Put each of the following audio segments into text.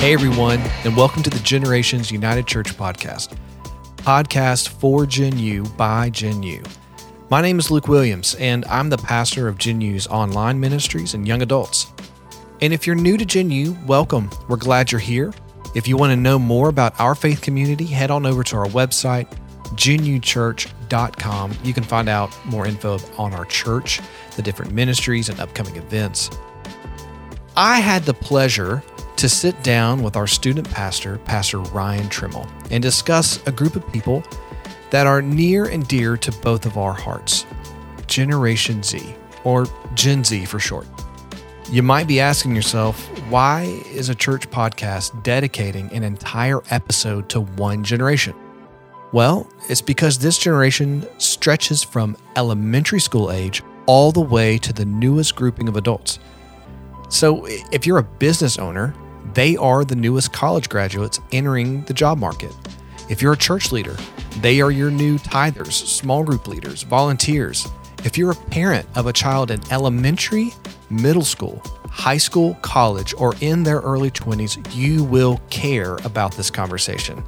Hey, everyone, and welcome to the Generations United Church podcast, podcast for Gen U by Gen U. My name is Luke Williams, and I'm the pastor of Gen U's online ministries and young adults. And if you're new to Gen U, welcome. We're glad you're here. If you want to know more about our faith community, head on over to our website, genuchurch.com. You can find out more info on our church, the different ministries, and upcoming events. I had the pleasure to sit down with our student pastor, Pastor Ryan Trimmel, and discuss a group of people that are near and dear to both of our hearts Generation Z, or Gen Z for short. You might be asking yourself, why is a church podcast dedicating an entire episode to one generation? Well, it's because this generation stretches from elementary school age all the way to the newest grouping of adults. So, if you're a business owner, they are the newest college graduates entering the job market. If you're a church leader, they are your new tithers, small group leaders, volunteers. If you're a parent of a child in elementary, middle school, high school, college, or in their early 20s, you will care about this conversation.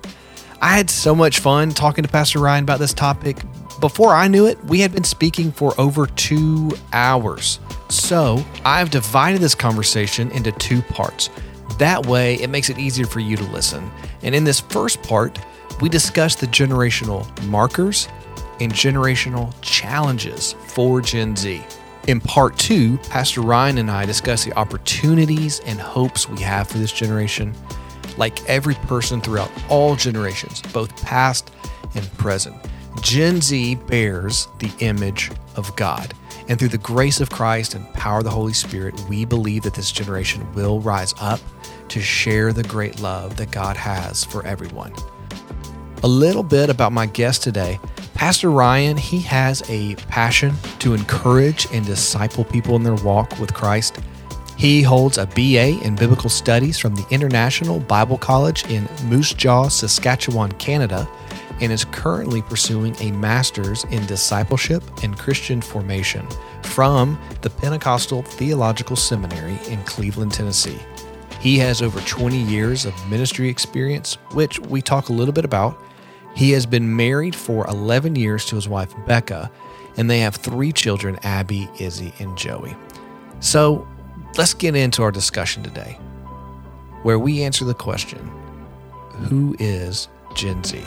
I had so much fun talking to Pastor Ryan about this topic. Before I knew it, we had been speaking for over two hours. So I've divided this conversation into two parts. That way, it makes it easier for you to listen. And in this first part, we discuss the generational markers and generational challenges for Gen Z. In part two, Pastor Ryan and I discuss the opportunities and hopes we have for this generation. Like every person throughout all generations, both past and present, Gen Z bears the image of God. And through the grace of Christ and power of the Holy Spirit, we believe that this generation will rise up to share the great love that God has for everyone. A little bit about my guest today. Pastor Ryan, he has a passion to encourage and disciple people in their walk with Christ. He holds a BA in Biblical Studies from the International Bible College in Moose Jaw, Saskatchewan, Canada, and is currently pursuing a master's in discipleship and Christian formation from the Pentecostal Theological Seminary in Cleveland, Tennessee. He has over 20 years of ministry experience, which we talk a little bit about. He has been married for 11 years to his wife, Becca, and they have three children Abby, Izzy, and Joey. So let's get into our discussion today, where we answer the question Who is Gen Z?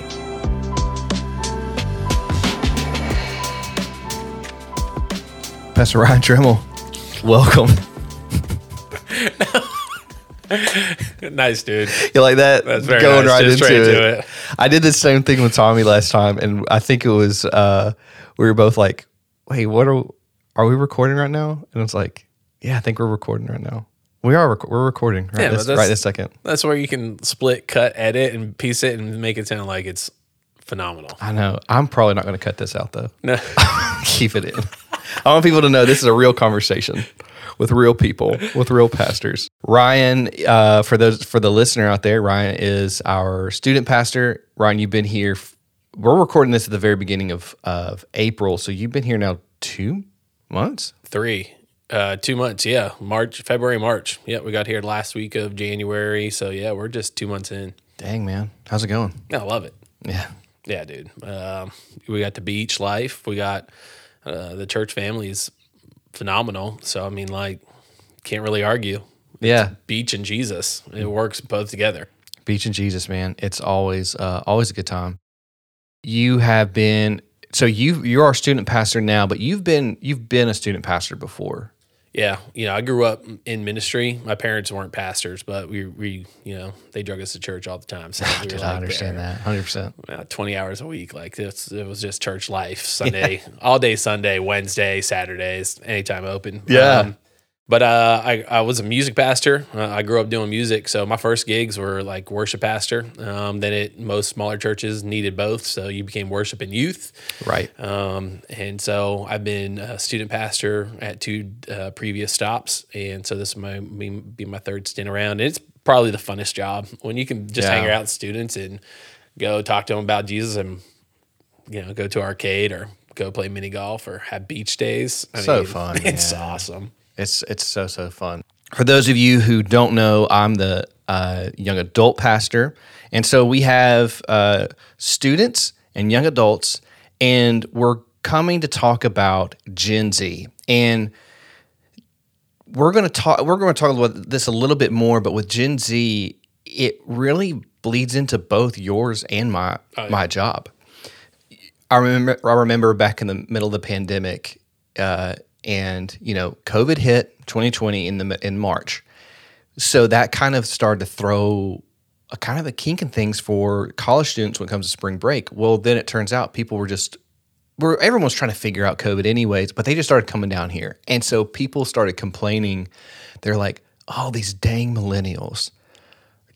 Pastor Ryan Trimmel, welcome. nice, dude. You like that? That's very Going nice. right Just into it. it. I did the same thing with Tommy last time, and I think it was uh, we were both like, "Wait, what are are we recording right now?" And it's like, "Yeah, I think we're recording right now. We are. Rec- we're recording right Yeah, but this that's- right this second. That's where you can split, cut, edit, and piece it and make it sound like it's phenomenal. I know. I'm probably not going to cut this out though. No, Keep it in. I want people to know this is a real conversation with real people, with real pastors. Ryan, uh, for those for the listener out there, Ryan is our student pastor. Ryan, you've been here. f- We're recording this at the very beginning of of April, so you've been here now two months. three, uh, two months. Yeah, March, February, March. Yeah, we got here last week of January. So yeah, we're just two months in. Dang man, how's it going? I love it. Yeah, Yeah, dude. Um, we got the beach life. We got uh, the church family is phenomenal. So I mean, like, can't really argue. yeah. Beach and Jesus, it works both together. Beach and Jesus, man. It's always uh, always a good time. You have been so you you're our student pastor now, but you've been you've been a student pastor before. Yeah, you know, I grew up in ministry. My parents weren't pastors, but we, we, you know, they drug us to church all the time. So we were Dude, like I understand there, that 100. percent uh, Twenty hours a week, like this. It was just church life. Sunday, all day Sunday, Wednesday, Saturdays, anytime open. Yeah. But uh, I I was a music pastor. Uh, I grew up doing music, so my first gigs were like worship pastor. Um, then it most smaller churches needed both, so you became worship and youth. Right. Um, and so I've been a student pastor at two uh, previous stops, and so this is my be, be my third stint around. And it's probably the funnest job when you can just Yeah. hang around with students and go talk to them about Jesus, and you know, go to arcade or go play mini golf or have beach days. I So fun, It's yeah. awesome. It's it's so so fun. For those of you who don't know, I'm the uh, young adult pastor. And so we have uh, students and young adults, and we're coming to talk about Gen Z. And we're going to talk we're going to talk about this a little bit more but with Gen Z it really bleeds into both yours and my my job. I remember I remember back in the middle of the pandemic uh, and you know COVID hit 2020 in the in March. So that kind of started to throw a kind of a kink in things for college students when it comes to spring break. Well, then it turns out people were just were everyone was trying to figure out COVID anyways, but they just started coming down here. And so people started complaining. They're like, oh, these dang millennials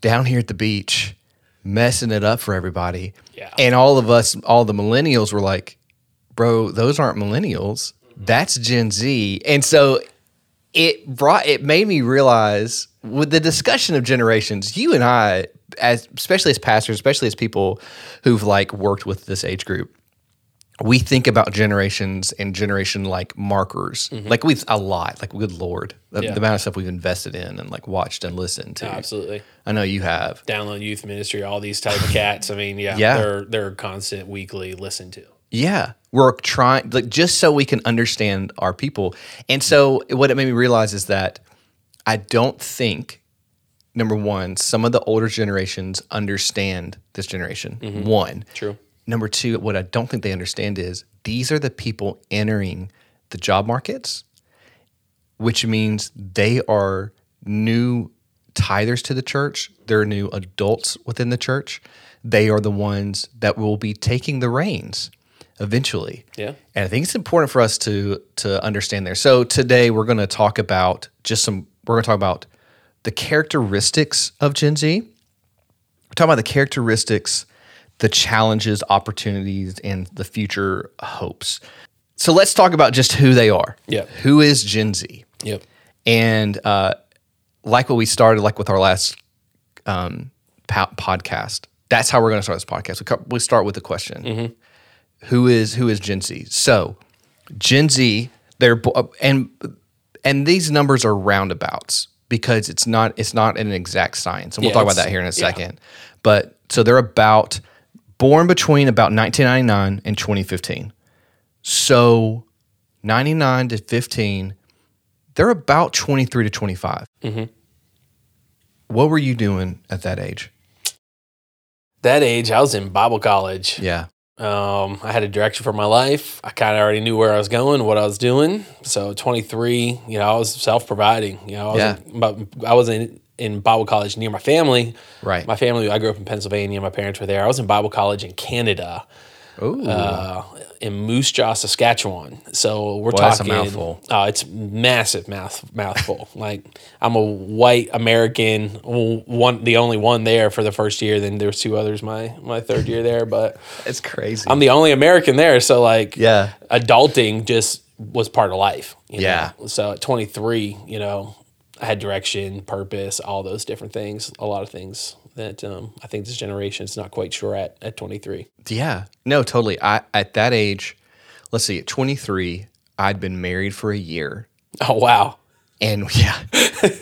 down here at the beach messing it up for everybody. Yeah. And all of us, all the millennials were like, bro, those aren't millennials. That's Gen Z. And so it brought it made me realize with the discussion of generations, you and I, as especially as pastors, especially as people who've like worked with this age group, we think about generations and generation like markers. Mm-hmm. Like we've a lot, like good lord, the, Yeah. the amount of stuff we've invested in and like watched and listened to. Absolutely. I know you have. Download youth ministry, all these type of cats. I mean, yeah, Yeah. they're they're constant weekly listen to. Yeah. We're trying like just so we can understand our people. And so what it made me realize is that I don't think number one, some of the older generations understand this generation. Mm-hmm. One. True. Number two, what I don't think they understand is these are the people entering the job markets, which means they are new tithers to the church. They're new adults within the church. They are the ones that will be taking the reins eventually. Yeah. And I think it's important for us to to understand there. So today we're going to talk about just some. We're going to talk about the characteristics of Gen Z. We're talking about the characteristics, the challenges, opportunities, and the future hopes. So let's talk about just who they are. Yeah. Who is Gen Z? Yep. And uh, like what we started, like with our last um, po- podcast, that's how we're going to start this podcast. We, co- we start with a question: Who is who is Gen Z? So, Gen Z, they're and and these numbers are roundabouts because it's not it's not an exact science, and we'll Yeah, talk about that here in a yeah. second. But so they're about born between about 1999 and 2015. So 99 to 15, they're about 23 to 25. Mm-hmm. What were you doing at that age? That age, I was in Bible college. Yeah. Um, I had a direction for my life. I kind of already knew where I was going, what I was doing. So 23, you know, I was self-providing. You know, I Yeah. wasn't, but I was in Bible college near my family. Right. My family, I grew up in Pennsylvania. My parents were there. I was in Bible college in Canada. Uh, in Moose Jaw, Saskatchewan. So we're Boy, talking. mouthful. Oh, it's massive mouth mouthful. like I'm a white American, one the only one there for the first year. Then there was two others my my third year there, but. it's crazy. I'm the only American there, so like Yeah. adulting just was part of life. you Yeah. know? So at 23, you know, I had direction, purpose, all those different things. A lot of things that um, I think this generation is not quite sure at at 23. yeah. No, totally. I at that age, let's see, at 23, I'd been married for a year. Oh wow. And yeah.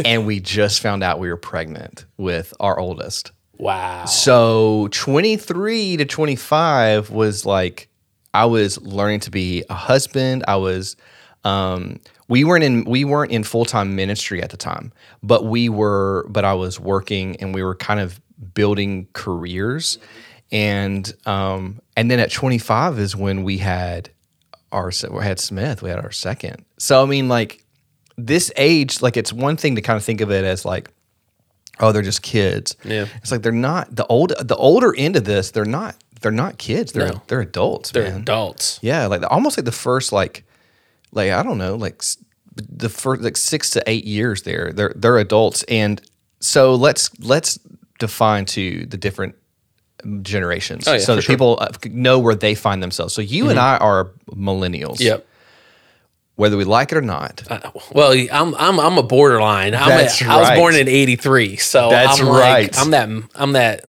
and we just found out we were pregnant with our oldest. Wow. So 23 to 25 was like I was learning to be a husband. I was um we weren't in we weren't in full-time ministry at the time, but we were but I was working and we were kind of building careers. And um and then at 25 is when we had our we had Smith, we had our second. So I mean like this age like it's one thing to kind of think of it as like oh they're just kids Yeah. it's like they're not the old the older end of this they're not they're not kids they're No. they're adults They're man adults. yeah like almost like the first like like i don't know like the first like six to eight years there they're they're adults and so let's let's define to the different generations Oh, yeah, so that sure. Mm-hmm. people uh, know where they find themselves so you and i are millennials Yep. whether we like it or not Uh, well, I'm I'm I'm a borderline. I'm That's a, I was born in '83, so That's I'm right. like I'm that I'm that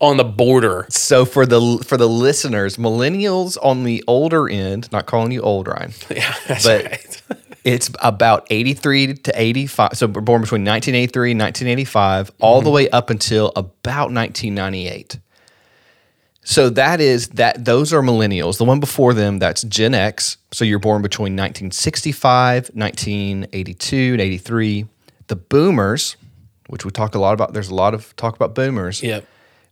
on the border. so for the for the listeners millennials on the older end not calling you old ryan Yeah, that's But- right. It's about 83 to 85. So we're born between 1983 and 1985, all Mm-hmm. the way up until about 1998. So that is that those are millennials. The one before them, that's Gen X. So you're born between 1965, 1982, and 83. The boomers, which we talk a lot about, there's a lot of talk about boomers Yep.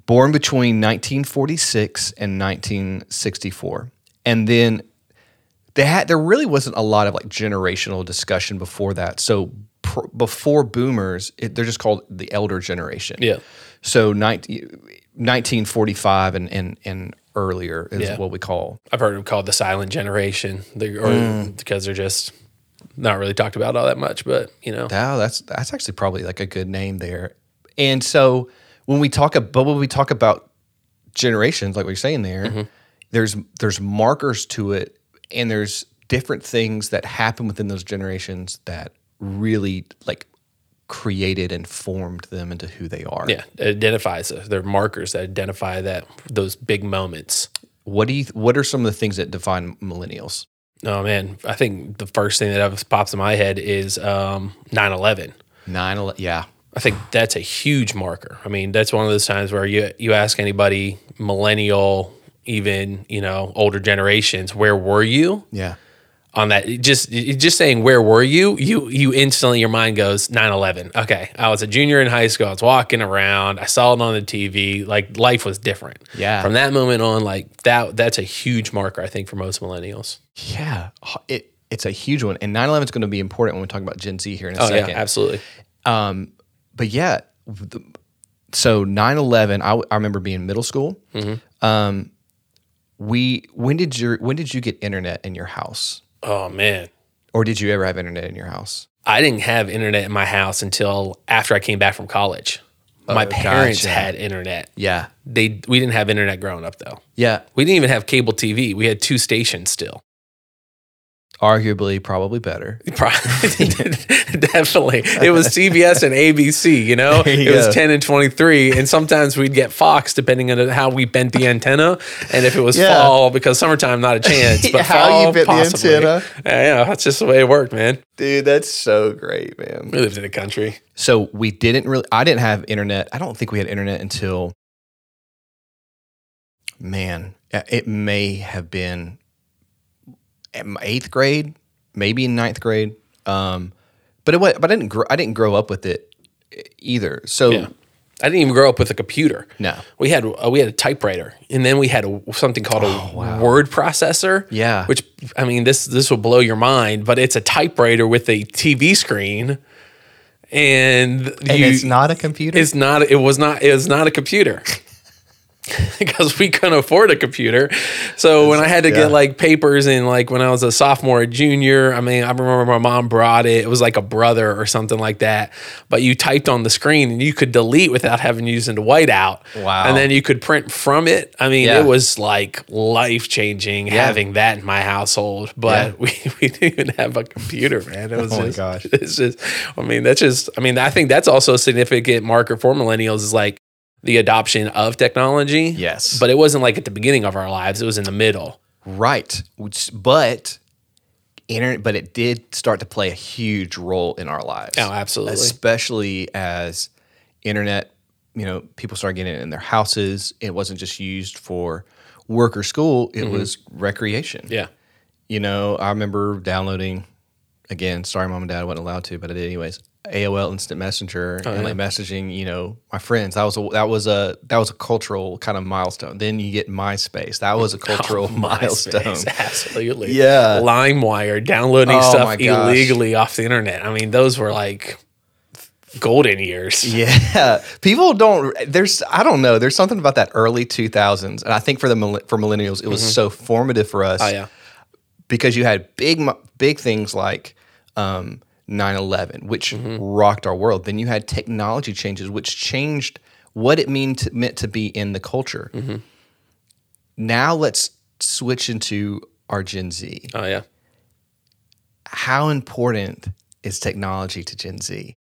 born between 1946 and 1964 and then they had there really wasn't a lot of like generational discussion before that so pr- before boomers it, they're just called the elder generation Yeah. so 19, 1945 and, and, and earlier is Yeah. what we call I've heard them called the silent generation, they, or Mm. because they're just not really talked about all that much. But you know, Oh, that's that's actually probably like a good name there. And so when we talk about when we talk about generations, like what you're saying there, there's there's markers to it, and there's different things that happen within those generations that really like created and formed them into who they are. yeah, it identifies uh, they're markers that identify that those big moments. What do you? What are some of the things that define millennials? Oh man, I think the first thing that pops in my head is um, 9/11. Nine. ele- Yeah. I think that's a huge marker. I mean, that's one of those times where you you ask anybody, millennial, even you know older generations, where were you Yeah. on that? Just just saying where were you, you you instantly your mind goes 9/11. Okay, I was a junior in high school. I was walking around. I saw it on the TV. Like life was different. Yeah. From that moment on, like that that's a huge marker. I think for most millennials. Yeah. It it's a huge one, and 9/11 is going to be important when we talk about Gen Z here in a Oh second. yeah, absolutely. Um, but yeah, the, so 9/11, I, I remember being middle school. Um, we when did your when did you get internet in your house, Oh man. or did you ever have internet in your house? I didn't have internet in my house until after I came back from college. Oh, my Oh, parents gotcha. had internet. Yeah, They we didn't have internet growing up though. yeah, We didn't even have cable TV. We had two stations still. Arguably probably better. Definitely. It was CBS and ABC, you know? You it was 10 and 23 and sometimes we'd get Fox depending on how we bent the antenna and if it was Yeah. fall because summertime not a chance, but How you fall, bent the possibly. antenna. Yeah, yeah, that's just the way it worked, man. Dude, that's so great, man. We lived in the country. So we didn't really. I didn't have internet. I don't think we had internet until. Man, it may have been eighth grade, maybe in ninth grade. Um, but it was, but I didn't. Grow, I didn't grow up with it either. So Yeah. I didn't even grow up with a computer. no, We had uh, we had a typewriter, and then we had a, something called a word processor. Oh, Yeah. which I mean this this will blow your mind, but it's a typewriter with a TV screen, and, and you, it's not a computer. it's not it was not it was not a computer. because we couldn't afford a computer. So when I had to yeah. get like papers and like when I was a sophomore or junior, I mean, I remember my mom brought it. It was like a brother or something like that. But you typed on the screen and you could delete without having to use into whiteout. Wow. And then you could print from it. I mean, Yeah. it was like life changing having that in my household. But we, we didn't even have a computer, man. It was Oh my just, gosh. It's just, I mean, that's just, I mean, I think that's also a significant marker for millennials is like the adoption of technology. Yes. But it wasn't like at the beginning of our lives, it was in the middle. Right. Which, but internet, but it did start to play a huge role in our lives. Oh, absolutely. Especially as internet, you know, people started getting it in their houses. It wasn't just used for work or school, it was recreation. Mm-hmm. Yeah. You know, I remember downloading again, sorry mom and dad I wasn't allowed to, but I did anyways. AOL Instant Messenger Oh, and like messaging, you know, my friends. That was a that was a that was a cultural kind of milestone. Then you get MySpace. That was a cultural milestone. MySpace, Absolutely. Yeah. LimeWire, downloading Oh stuff illegally off the internet. I mean, those were like golden years. Yeah, people don't. There's I don't know. There's something about that early 2000s, and I think for the for millennials, it was so formative for us. Oh, yeah. because you had big big things like um, 9/11, which mm-hmm. rocked our world. Then you had technology changes, which changed what it mean to, meant to be in the culture. Mm-hmm. Now let's switch into our Gen Z. Oh, yeah. How important is technology to Gen Z?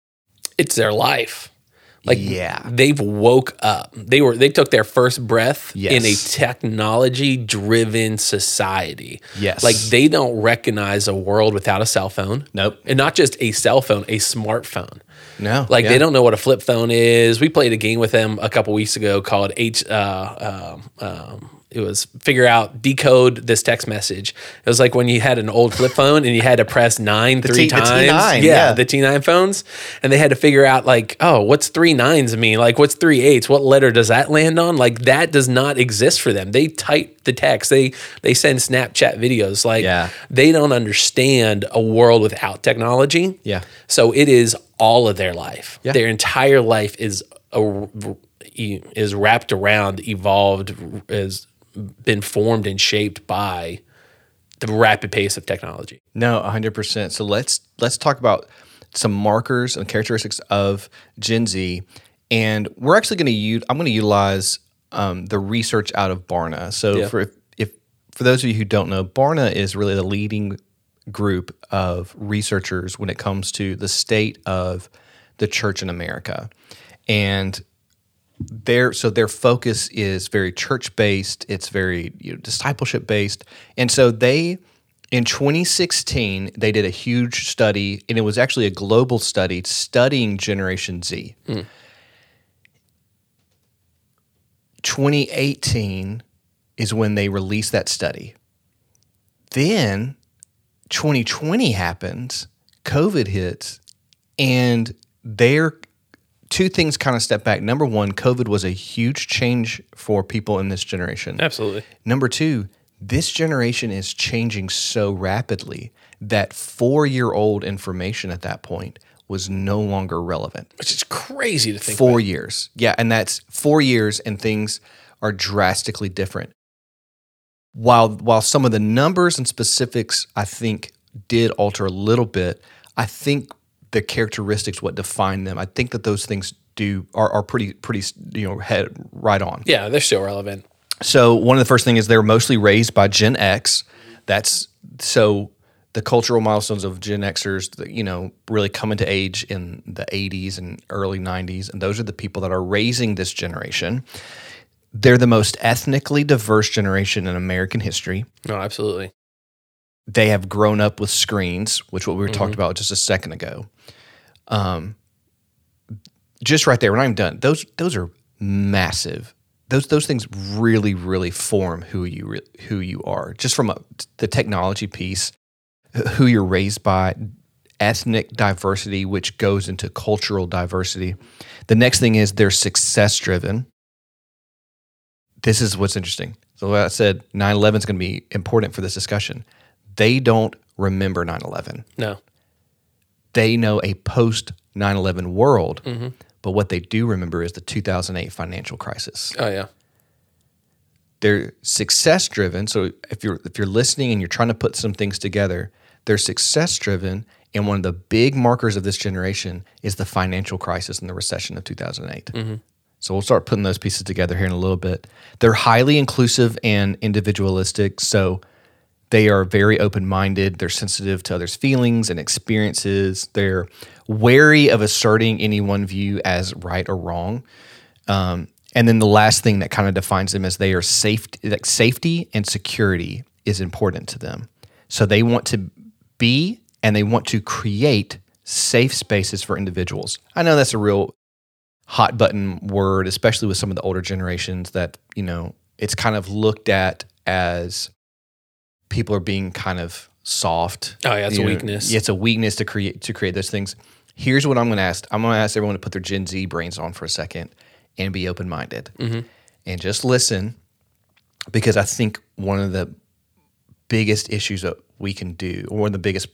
It's their life. Like Yeah. they've woke up. They were they took their first breath in a technology driven society. Yes. Like they don't recognize a world without a cell phone. Nope. And not just a cell phone, a smartphone. No. Like yeah. they don't know what a flip phone is. We played a game with them a couple weeks ago called H. Uh, um, um, it was figure out decode this text message. It was like when you had an old flip phone and you had to press nine three T- times. T9, yeah, yeah. the T nine phones, and they had to figure out like, oh, what's three nines mean? Like, what's three eights? What letter does that land on? Like that does not exist for them. They type the text. They they send Snapchat videos. Like Yeah. they don't understand a world without technology. Yeah. So it is all of their life. Yeah. Their entire life is a, is wrapped around, evolved, has been formed and shaped by the rapid pace of technology. No, hundred percent. So let's let's talk about some markers and characteristics of Gen Z, and we're actually going to use. I'm going to utilize um, the research out of Barna. So Yeah. for if for those of you who don't know, Barna is really the leading group of researchers when it comes to the state of the church in America, and their so their focus is very church based. It's very you know, discipleship based, and so they in 2016 they did a huge study, and it was actually a global study studying Generation Z. Hmm. 2018 is when they released that study. Then 2020 happens, COVID hits, and they're two things kind of step back. Number one, COVID was a huge change for people in this generation. Absolutely. Number two, this generation is changing so rapidly that four year old information at that point was no longer relevant. Which is crazy to think Four about. years. Yeah. And that's four years, and things are drastically different. While, while some of the numbers and specifics, I think, did alter a little bit, I think the characteristics, what define them, I think that those things do are, are pretty, pretty, you know, head right on. Yeah, they're still relevant. So one of the first things is they're mostly raised by Gen X. That's so the cultural milestones of Gen Xers, that, you know, really coming to age in the 80s and early 90s, and those are the people that are raising this generation. They're the most ethnically diverse generation in American history. No, absolutely. They have grown up with screens, which what we were talked about just a second ago. Um, just right there, when I'm done. Those those are massive. Those those things really really form who you re- who you are. Just from a, the technology piece, who you're raised by, ethnic diversity, which goes into cultural diversity. The next thing is they're success driven. This is what's interesting. So, like I said 9 11 is going to be important for this discussion. They don't remember 9 11 No. they know a post 9/11 world, Mm-hmm. but what they do remember is the 2008 financial crisis. Oh yeah. They're success driven. So if you're if you're listening and you're trying to put some things together, they're success driven. And one of the big markers of this generation is the financial crisis and the recession of 2008. Mm-hmm. So we'll start putting those pieces together here in a little bit. They're highly inclusive and individualistic. So they are very open minded. They're sensitive to others' feelings and experiences. They're wary of asserting any one view as right or wrong. Um, and then the last thing that kind of defines them is they are safety, like safety and security is important to them. So they want to be and they want to create safe spaces for individuals. I know that's a real hot button word, especially with some of the older generations that, you know, it's kind of looked at as people are being kind of soft. Oh, yeah, it's a know, weakness. It's a weakness to create to create those things. Here's what I'm going to ask. I'm going to ask everyone to put their Gen Z brains on for a second and be open minded mm-hmm. and just listen, because I think one of the biggest issues that we can do, or one of the biggest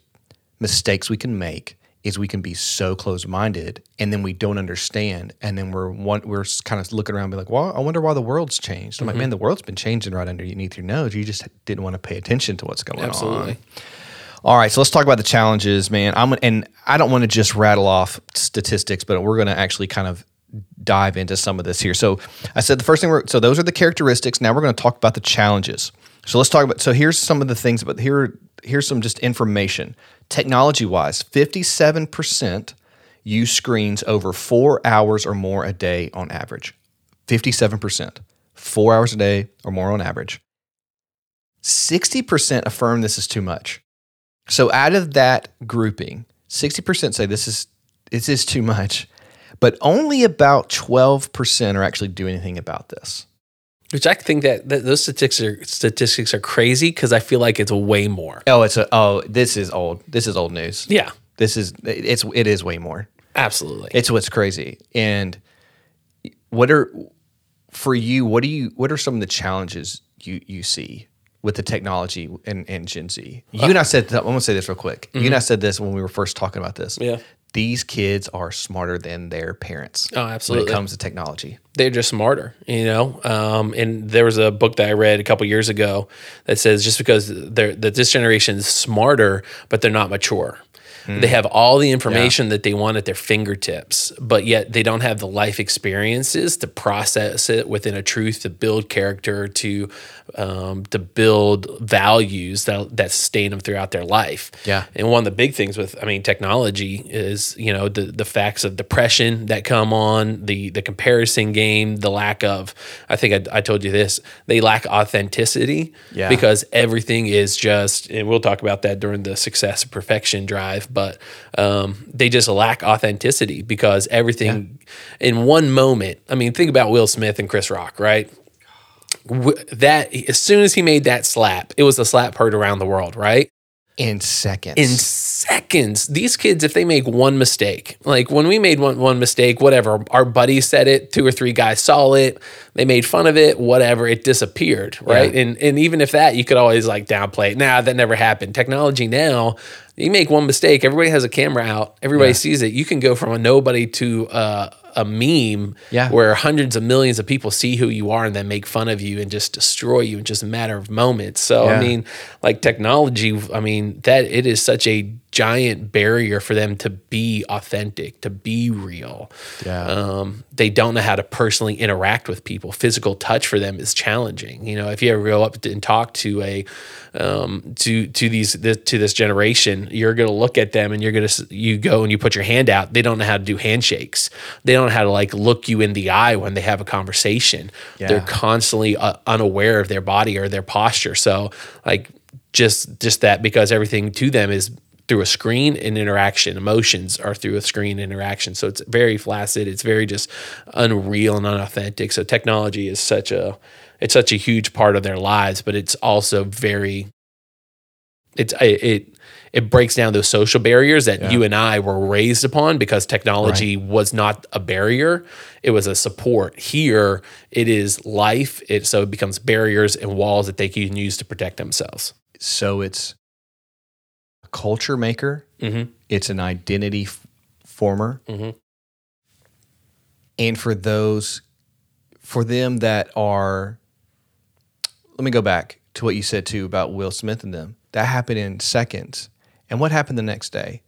mistakes we can make, is we can be so close minded and then we don't understand, and then we're one we're kind of looking around, and be like, well, I wonder why the world's changed. I'm like, mm-hmm. man, the world's been changing right underneath your nose. You just didn't want to pay attention to what's going on. Absolutely. All right, so let's talk about the challenges, man. I'm and I don't want to just rattle off statistics, but we're going to actually kind of dive into some of this here. So I said the first thing we're so those are the characteristics. Now we're going to talk about the challenges. So let's talk about so here's some of the things, but here here's some just information. Technology wise, 57% use screens over four hours or more a day on average. 57%. Four hours a day or more on average. 60% affirm this is too much. So out of that grouping, 60% say this is this is too much, but only about 12% are actually doing anything about this. Which I think that, that those statistics are statistics are crazy because I feel like it's way more. Oh, it's a oh, this is old. This is old news. Yeah, This is it's it is way more. absolutely. It's what's crazy. And what are for you? What do you? What are some of the challenges you you see with the technology and, and Gen Z? You and I said. I'm gonna say this real quick. You and I mm-hmm. said this when we were first talking about this. Yeah. These kids are smarter than their parents. Oh, absolutely. When it comes to technology. they're just smarter, you know. Um, and there was a book that I read a couple years ago that says just because they're that this generation is smarter, but they're not mature. They have all the information that they want at their fingertips, but yet they don't have the life experiences to process it within a truth, to build character, to um, to build values that that sustain them throughout their life. Yeah. And one of the big things with, I mean, technology is, you know, the the facts of depression that come on, the the comparison game, the lack of, I think I, I told you this, they lack authenticity Yeah. because everything is just, and we'll talk about that during the success and perfection drive, but um, they just lack authenticity because everything in one moment, I mean, think about Will Smith and Chris Rock, right? That as soon as he made that slap, it was a slap heard around the world, right? In seconds. in seconds. These kids, if they make one mistake, like when we made one one mistake, whatever, our buddy said it, two or three guys saw it, they made fun of it, whatever, it disappeared, right? Yeah. And and even if that, you could always like downplay it. Nah, that never happened. Technology now, you make one mistake, everybody has a camera out, everybody Yeah. sees it. You can go from a nobody to uh, a meme Yeah. where hundreds of millions of people see who you are and then make fun of you and just destroy you in just a matter of moments. So I mean, like technology, I mean, that it is such a giant barrier for them to be authentic, to be real. Yeah. Um, they don't know how to personally interact with people. Physical touch for them is challenging. You know, if you ever go up and talk to a um, to to these this, to this generation, you're going to look at them and you're going to you go and you put your hand out. They don't know how to do handshakes. They don't know how to like look you in the eye when they have a conversation. They're constantly uh, unaware of their body or their posture. So like just just that because everything to them is through a screen and interaction. Emotions are through a screen interaction. So it's very flaccid. It's very just unreal and unauthentic. So technology is such a it's such a huge part of their lives but it's also very it's it it, it breaks down those social barriers that Yeah. you and I were raised upon because technology was not a barrier it was a support here it is life it so it becomes barriers and walls that they can use to protect themselves so it's a culture maker. mm-hmm. It's an identity f- former. Mhm. And for those, for them that are, let me go back to what you said too about Will Smith and them. That happened in seconds. And what happened the next day?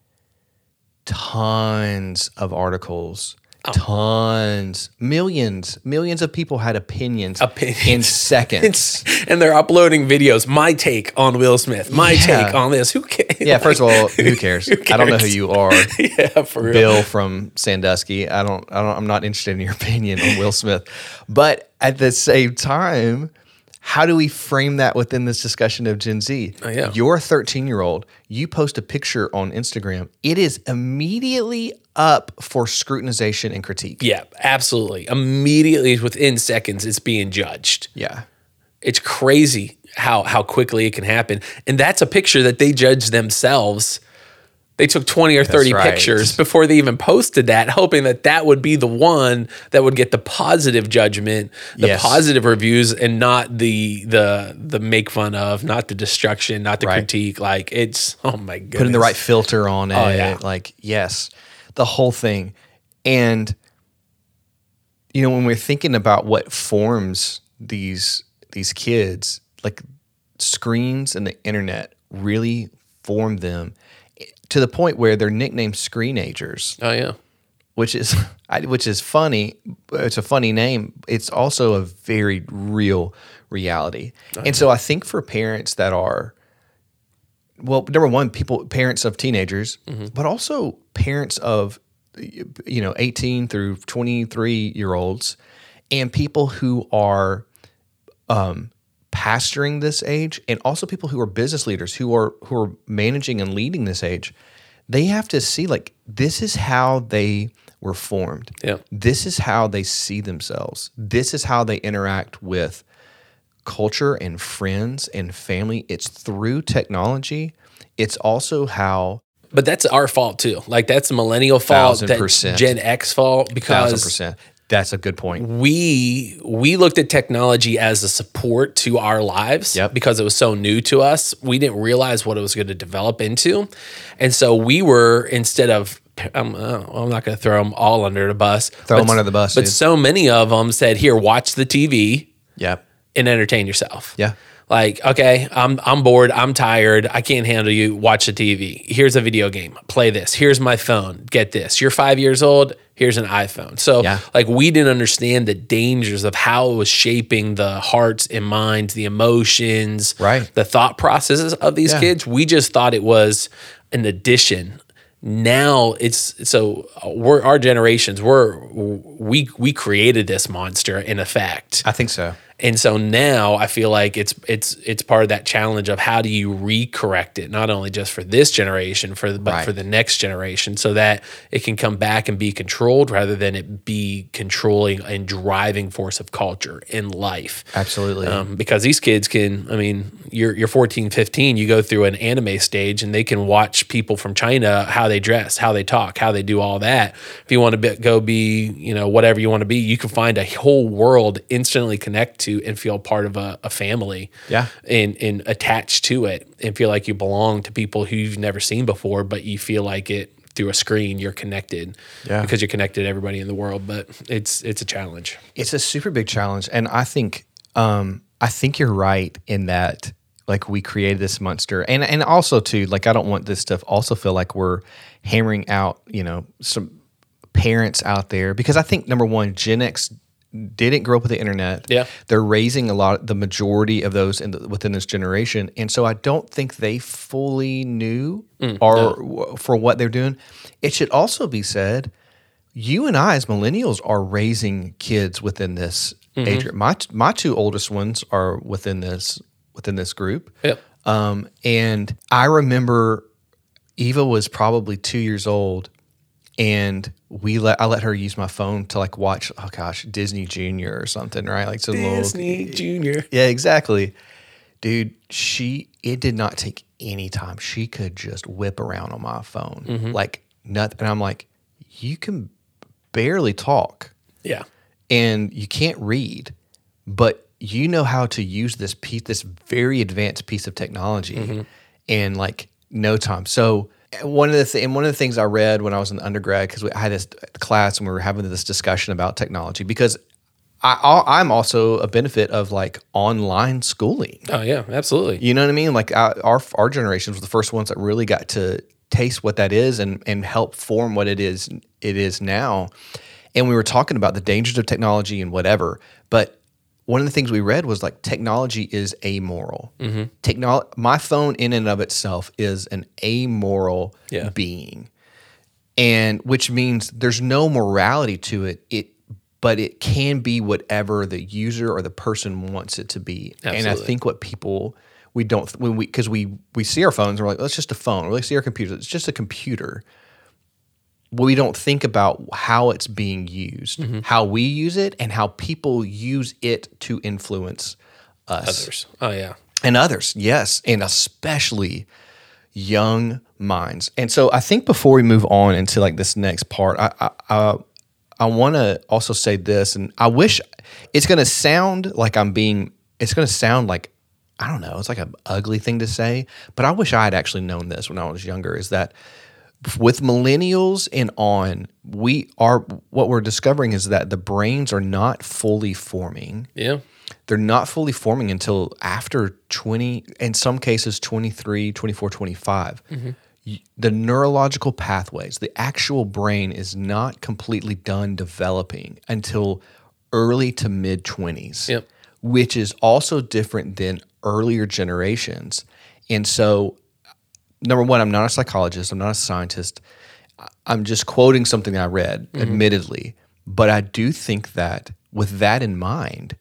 Tons of articles, oh. tons, millions, millions of people had opinions, Opinions. in seconds. And they're uploading videos. My take on Will Smith. My Yeah. take on this. Who cares? yeah, first of all, who cares? I don't know who you are. yeah, for real. Bill from Sandusky. I don't, I don't, I'm not interested in your opinion on Will Smith. But at the same time, how do we frame that within this discussion of Gen Z? Oh, yeah. You're a 13 year old, you post a picture on Instagram, it is immediately up for scrutinization and critique. Yeah, absolutely. Immediately within seconds, it's being judged. Yeah. It's crazy how how quickly it can happen. And that's a picture that they judge themselves. They took 20 or 30 right. pictures before they even posted that, hoping that that would be the one that would get the positive judgment, the Yes. positive reviews, and not the the the make fun of, not the destruction, not the Right. critique. Like it's oh my god putting the right filter on oh, it. Oh, yeah. Like, yes, the whole thing. And you know, when we're thinking about what forms these these kids, like screens and the internet really form them to the point where they're nicknamed screenagers, Oh yeah, which is which is funny. It's a funny name. It's also a very real reality. And so I think for parents that are well, number one, people parents of teenagers, but also parents of you know, 18 through 23 year olds, and people who are um, pastoring this age, and also people who are business leaders who are who are managing and leading this age. They have to see like this is how they were formed. Yeah. This is how they see themselves. This is how they interact with culture and friends and family. It's through technology. It's also how But that's our fault too. Like that's a millennial fault. Percent. Gen X fault because. That's a good point. we we looked at technology as a support to our lives Yep. because it was so new to us. We didn't realize what it was going to develop into, and so we were instead of. I'm, uh, I'm not going to throw them all under the bus. Throw but- 'em under the bus, But dude. so many of them said, "Here, watch the TV Yep. and entertain yourself." Yeah. Like, okay, I'm I'm bored, I'm tired, I can't handle you. Watch the TV. Here's a video game. Play this. Here's my phone. Get this. You're five years old. Here's an iPhone. So, Yeah. like, we didn't understand the dangers of how it was shaping the hearts and minds, the emotions, Right. the thought processes of these Yeah. kids. We just thought it was an addition. Now it's so uh, we're our generations. We're we we created this monster in effect. I think so. And so now I feel like it's it's it's part of that challenge of how do you recorrect it, not only just for this generation, for the, but Right. for the next generation, so that it can come back and be controlled rather than it be controlling and driving force of culture in life. Absolutely. Um, because these kids can, I mean, you're you're 14, 15, you go through an anime stage and they can watch people from China how they dress, how they talk, how they do all that. If you want to be, go be, you know, whatever you want to be, you can find a whole world instantly connect to and feel part of a, a family. Yeah. And and attached to it and feel like you belong to people who you've never seen before, but you feel like it through a screen you're connected Yeah. because you're connected to everybody in the world but it's it's a challenge it's a super big challenge and i think um i think you're right in that like we created this monster and and also too like i don't want this stuff also feel like we're hammering out you know some parents out there because i think number one gen x didn't grow up with the internet Yeah. they're raising a lot the majority of those in the, within this generation and so i don't think they fully knew or w- for what they're doing it should also be said you and I as millennials are raising kids within this age group. My my two oldest ones are within this within this group. Yep. Um, and I remember Eva was probably two years old, and we let I let her use my phone to like watch oh gosh Disney Junior or something right like little Disney Junior yeah exactly, dude. She it did not take any time. She could just whip around on my phone mm-hmm. like nothing, and I'm like, you can barely talk yeah and you can't read, but you know how to use this piece, this very advanced piece of technology, mm-hmm. in like no time. So one of the th- and one of the things I read when I was in undergrad because I had this class and we were having this discussion about technology because I, I- I'm also a benefit of like online schooling. Oh yeah, absolutely. You know what I mean? Like our our, our generation was the first ones that really got to taste what that is and and help form what it is it is now. And we were talking about the dangers of technology and whatever, but one of the things we read was like technology is amoral. mm my phone in and of itself is an amoral Yeah. being, and which means there's no morality to it. It but it can be whatever the user or the person wants it to be. And I think what people we don't when we because we we see our phones and we're like, "Oh, it's just a phone. Or we see our computer. It's just a computer. We don't think about how it's being used, Mm-hmm. how we use it, and how people use it to influence us Others. Oh yeah. and others. Yes, and especially young minds. And so I think before we move on into like this next part, I I I, I want to also say this, and I wish it's going to sound like I'm being. It's going to sound like I don't know. It's like an ugly thing to say, but I wish I had actually known this when I was younger. Is that with millennials and on, we are what we're discovering is that the brains are not fully forming Yeah. they're not fully forming until after 20 in some cases 23 24 25 mm-hmm. Y- the neurological pathways the actual brain is not completely done developing until early to mid 20s Yep. which is also different than earlier generations and so number one i'm not a psychologist i'm not a scientist I'm just quoting something I read, admittedly, but I do think that with that in mind,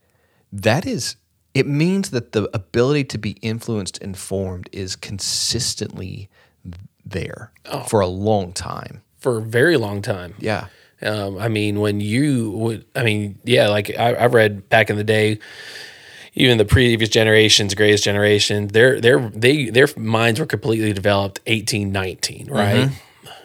that is it means that the ability to be influenced and formed is consistently there for a long time. for a very long time. Yeah. Um, I mean, when you would, I mean, yeah, like I, I read back in the day, even the previous generations, greatest generation, their their they their minds were completely developed 18, 19, mm-hmm. right?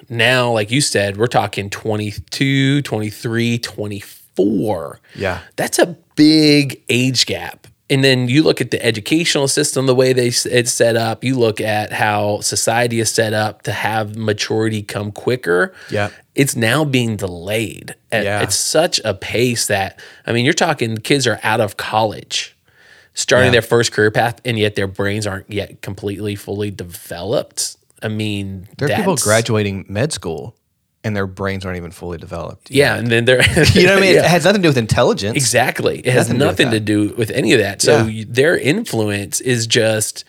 Now, like you said, we're talking 22, 23, 24. Yeah. That's a big age gap. And then you look at the educational system, the way they it's set up. You look at how society is set up to have maturity come quicker. Yeah. it's now being delayed. At, Yeah. It's such a pace that I mean, you're talking kids are out of college, starting Yeah. their first career path, and yet their brains aren't yet completely fully developed. I mean, There are people graduating med school and their brains aren't even fully developed. Yeah, and then they're You know what I mean? Yeah. It has nothing to do with intelligence. Exactly. It has Nothing to do with to do with any of that. So Yeah. their influence is just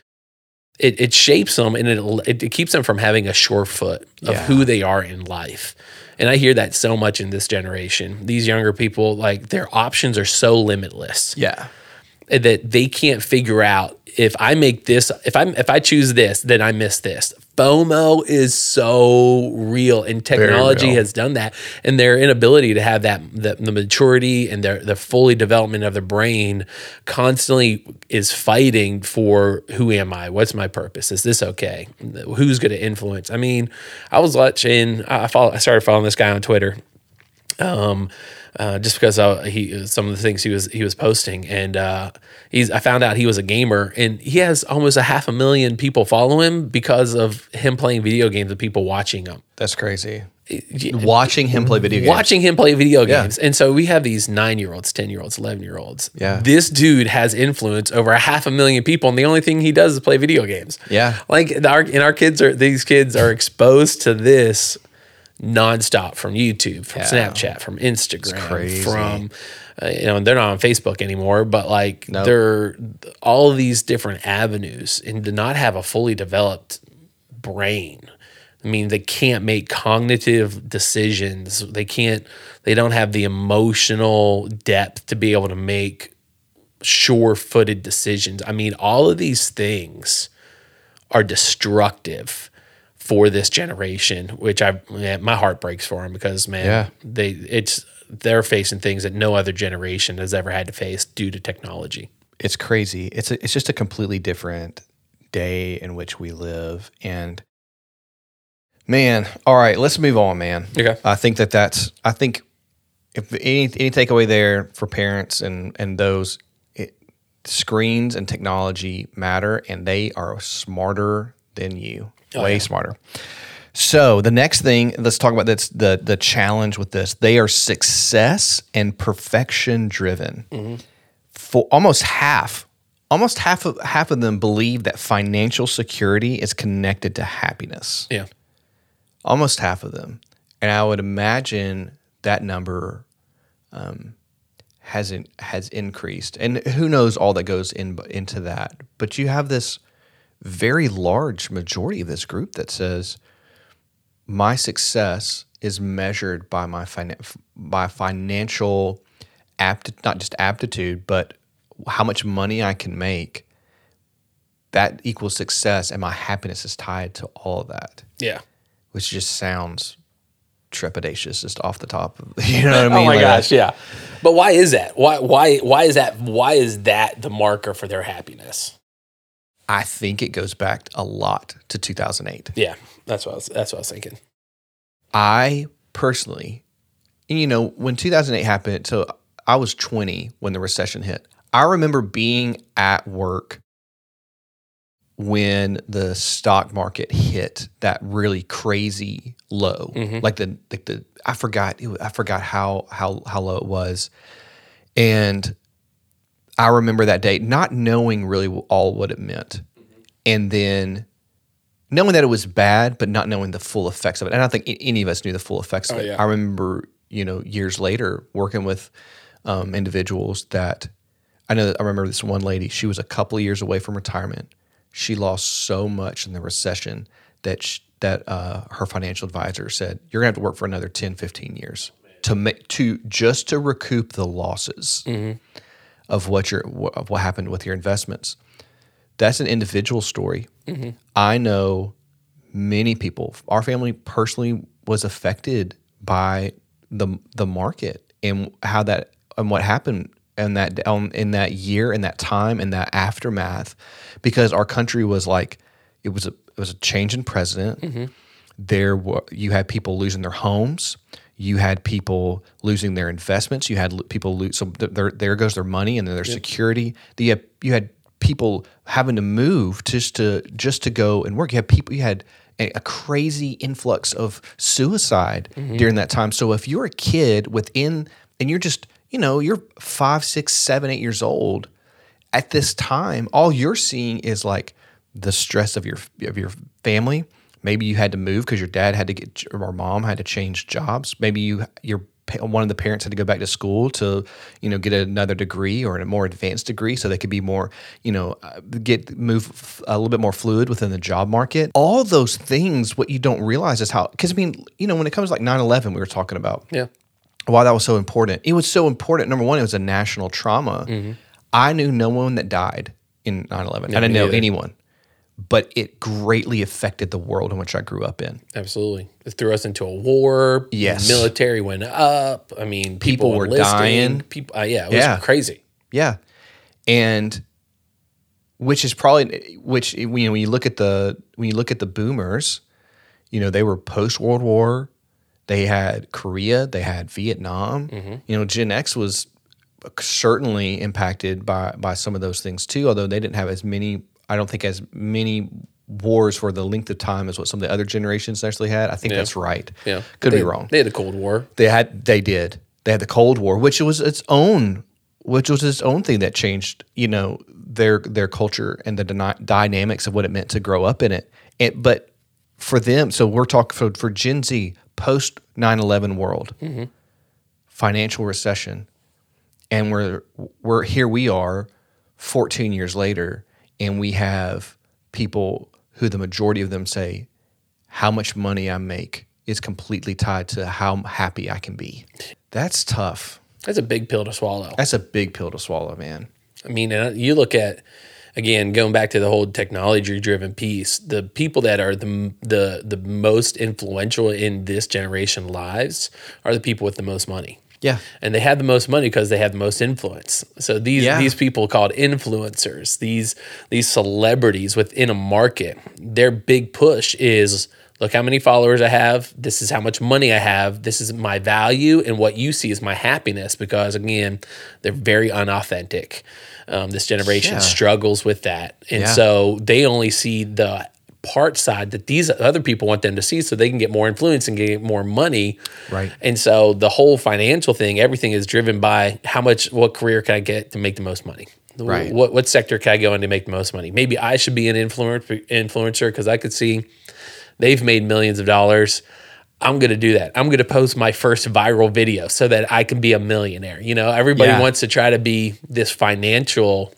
it, it shapes them and it, it keeps them from having a sure foot of Yeah. who they are in life. And I hear that so much in this generation. These younger people, like their options are so limitless Yeah. That they can't figure out if I make this, if I if I choose this, then I miss this. FOMO is so real, and technology real. has done that. And their inability to have that the, the maturity and their the fully development of the brain constantly is fighting for who am I? What's my purpose? Is this okay? Who's going to influence? I mean, I was watching. I follow. I started following this guy on Twitter um, uh, just because I, he some of the things he was he was posting, and uh, he's I found out he was a gamer, and he has almost a half a million people follow him because of him playing video games and people watching him. That's crazy. Watching him play video games. Watching him play video Yeah. games. And so we have these nine year olds, 10 year olds, 11 year olds. Yeah. This dude has influence over a half a million people. And the only thing he does is play video games. Yeah. Like our, and our kids are, these kids are exposed to this nonstop from YouTube, from Yeah. Snapchat, from Instagram, from, uh, you know, they're not on Facebook anymore, but like Nope. they're all these different avenues and to not have a fully developed brain. I mean, they can't make cognitive decisions. They can't, they don't have the emotional depth to be able to make sure footed decisions. I mean, all of these things are destructive for this generation, which I, man, my heart breaks for them because, man, Yeah. they, it's, they're facing things that no other generation has ever had to face due to technology. it's crazy. It's a, it's just a completely different day in which we live. And man, all right, let's move on, man. Okay. I think that that's. I think if any any takeaway there for parents and and those it, screens and technology matter, and they are smarter than you, way yeah. smarter. So the next thing, let's talk about this. The the challenge with this, they are success and perfection driven. For almost half, almost half of half of them believe that financial security is connected to happiness Yeah. almost half of them, and I would imagine that number um, hasn't has increased, and who knows all that goes in into that. But you have this very large majority of this group that says my success is measured by my finan- by financial apt not just aptitude, but how much money I can make. That equals success, and my happiness is tied to all of that Yeah. which just sounds trepidatious just off the top of you know what I oh mean? Oh my Like, gosh, yeah. But why is that? Why why why is that why is that the marker for their happiness? I think it goes back a lot to 2008. Yeah, that's what I was that's what I was thinking. I personally, you know, when 2008 happened, so I was 20 when the recession hit. I remember being at work when the stock market hit that really crazy low, Mhm. like the like the I forgot it, I forgot how how how low it was, and I remember that day not knowing really all what it meant, and then knowing that it was bad, but not knowing the full effects of it. And I don't think any of us knew the full effects of Oh, it. yeah. I remember, you know, years later working with um, individuals that I know. I remember this one lady. She was a couple of years away from retirement. She lost so much in the recession that sh that uh, her financial advisor said you're gonna have to work for another 10, 15 years to make to just to recoup the losses of what your of what happened with your investments. That's an individual story. I know many people. Our family personally was affected by the the market and how that and what happened in that um, in that year and that time and that aftermath because our country was like it was a it was a change in president there were you had people losing their homes you had people losing their investments you had people lose so there, there goes their money and their security. You had, you had people having to move just to just to go and work. You had people you had a, a crazy influx of suicide mm-hmm. during that time. So if you're a kid within and you're just you know you're five six seven eight years old at this time, all you're seeing is like the stress of your of your family. Maybe you had to move because your dad had to get or mom had to change jobs. Maybe you your one of the parents had to go back to school to you know get another degree or a more advanced degree so they could be more you know uh, get move a little bit more fluid within the job market. All those things, what you don't realize is how because I mean you know when it comes to like 9-11 we were talking about Yeah. why that was so important. It was so important. Number one, it was a national trauma. I knew no one that died in 9 11. I didn't know neither. anyone, but it greatly affected the world in which I grew up in. Absolutely. It threw us into a war. Yes. Military went up. I mean, people, People were enlisting, dying. People, uh, yeah, it was Yeah. crazy. Yeah. And which is probably which you know when you look at the when you look at the boomers, you know, they were post World War. They had Korea, they had Vietnam. You know, Gen X was certainly impacted by by some of those things too, although they didn't have as many I don't think as many wars for the length of time as what some of the other generations actually had. I think that's right. Yeah. Could They- be wrong. They had a Cold War. They had they did. They had the Cold War, which was its own which was its own thing that changed, you know, their their culture and the dyna- dynamics of what it meant to grow up in it. And, but for them, so we're talking for, for Gen Z, post 9/11 world, mm-hmm. financial recession, and we're we're here we are 14 years later and we have people who the majority of them say how much money I make is completely tied to how happy I can be. That's tough. That's a big pill to swallow. That's a big pill to swallow, man. I mean, you look at again going back to the whole technology driven piece. The people that are the the the most influential in this generation lives are the people with the most money. Yeah. and they have the most money because they have the most influence. So these Yeah. these people called influencers, these these celebrities within a market, their big push is look how many followers I have. This is how much money I have. This is my value, and what you see is my happiness. Because again, they're very unauthentic. Um, this generation Yeah. struggles with that, and Yeah. so they only see the part side that these other people want them to see so they can get more influence and get more money Right. and so the whole financial thing, everything is driven by how much, what career can I get to make the most money? Right. What what sector can I go in to make the most money? Maybe I should be an influencer influencer because I could see they've made millions of dollars. I'm going to do that. I'm going to post my first viral video so that I can be a millionaire. You know, everybody Yeah. wants to try to be this financial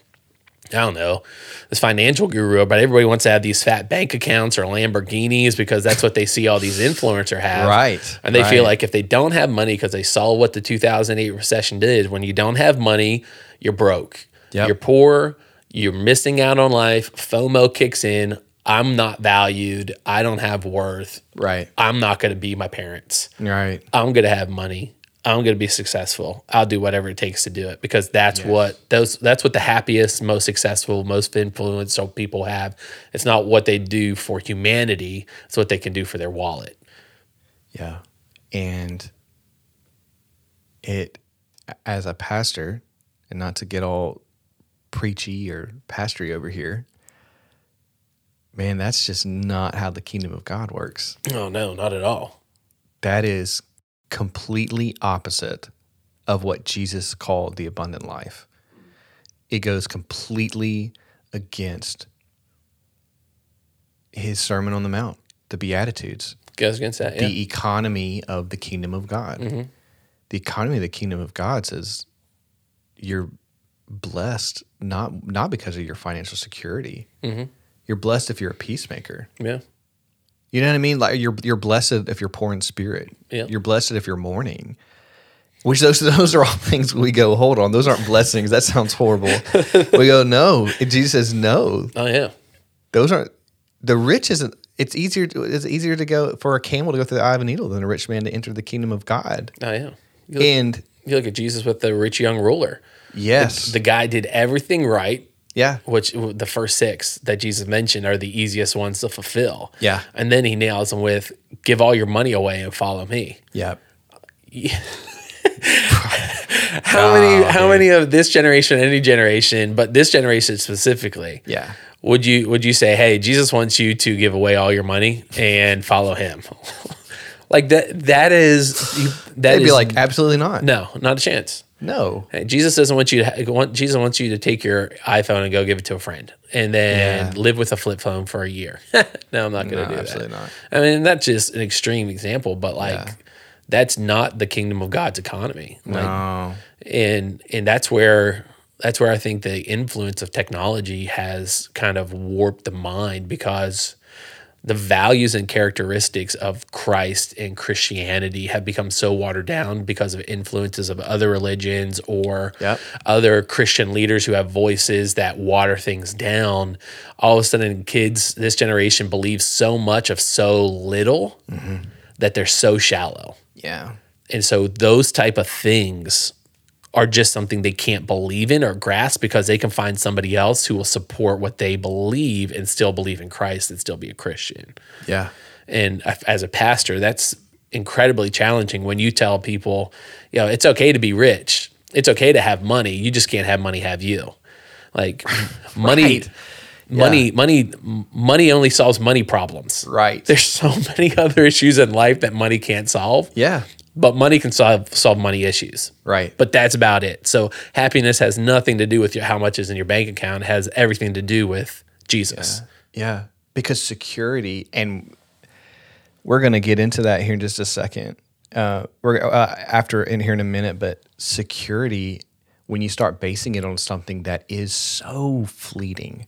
I don't know, this financial guru, but everybody wants to have these fat bank accounts or Lamborghinis because that's what they see all these influencers have. Right, And they feel like if they don't have money because they saw what the 2008 recession did, when you don't have money, you're broke. Yep. You're poor, you're missing out on life, FOMO kicks in. I'm not valued. I don't have worth. Right. I'm not going to be my parents. Right. I'm going to have money. I'm going to be successful. I'll do whatever it takes to do it because that's what those that's what the happiest, most successful, most influential people have. It's not what they do for humanity, it's what they can do for their wallet. Yeah. And it, as a pastor, and not to get all preachy or pastory over here, man, that's just not how the kingdom of God works. Oh no, not at all. That is completely opposite of what Jesus called the abundant life. It goes completely against his Sermon on the Mount, the Beatitudes Goes against that. Yeah. the economy of the kingdom of God. The economy of the kingdom of God says you're blessed not not because of your financial security. You're blessed if you're a peacemaker. yeah. You know what I mean? Like you're you're blessed if you're poor in spirit. Yeah. You're blessed if you're mourning. Which those those are all things we go, hold on, those aren't blessings. That sounds horrible. we go, no. And Jesus says, no. Oh yeah. Those aren't the rich isn't it's easier to, it's easier to go for a camel to go through the eye of a needle than a rich man to enter the kingdom of God. Oh yeah. You look, And you look at Jesus with the rich young ruler. yes. The guy did everything right, yeah. which the first six that Jesus mentioned are the easiest ones to fulfill. Yeah. And then he nails them with give all your money away and follow me. Yeah. How many how many of this generation, any generation, but this generation specifically, Yeah. would you would you say, hey, Jesus wants you to give away all your money and follow him? like that that is that They'd be like, absolutely not. no, not a chance. Hey, Jesus doesn't want you to want Jesus wants you to take your iPhone and go give it to a friend and then Yeah. live with a flip phone for a year. no, I'm not going to No, do that. absolutely not. I mean, that's just an extreme example, but like Yeah. that's not the kingdom of God's economy. Like, No. and and that's where that's where I think the influence of technology has kind of warped the mind because the values and characteristics of Christ and Christianity have become so watered down because of influences of other religions or Yep. other Christian leaders who have voices that water things down. All of a sudden, kids, this generation believes so much of so little mm-hmm. that they're so shallow Yeah. and so those type of things are just something they can't believe in or grasp because they can find somebody else who will support what they believe and still believe in Christ and still be a Christian. Yeah. And as a pastor, that's incredibly challenging when you tell people, you know, it's okay to be rich. It's okay to have money. You just can't have money have you. Like money Right. money money money only solves money problems. Right. There's so many other issues in life that money can't solve Yeah. But money can solve solve money issues. Right. But that's about it. So happiness has nothing to do with your, how much is in your bank account. It has everything to do with Jesus. Yeah, because security, and we're going to get into that here in just a second. Uh, we're uh, after in here in a minute, but security, when you start basing it on something that is so fleeting,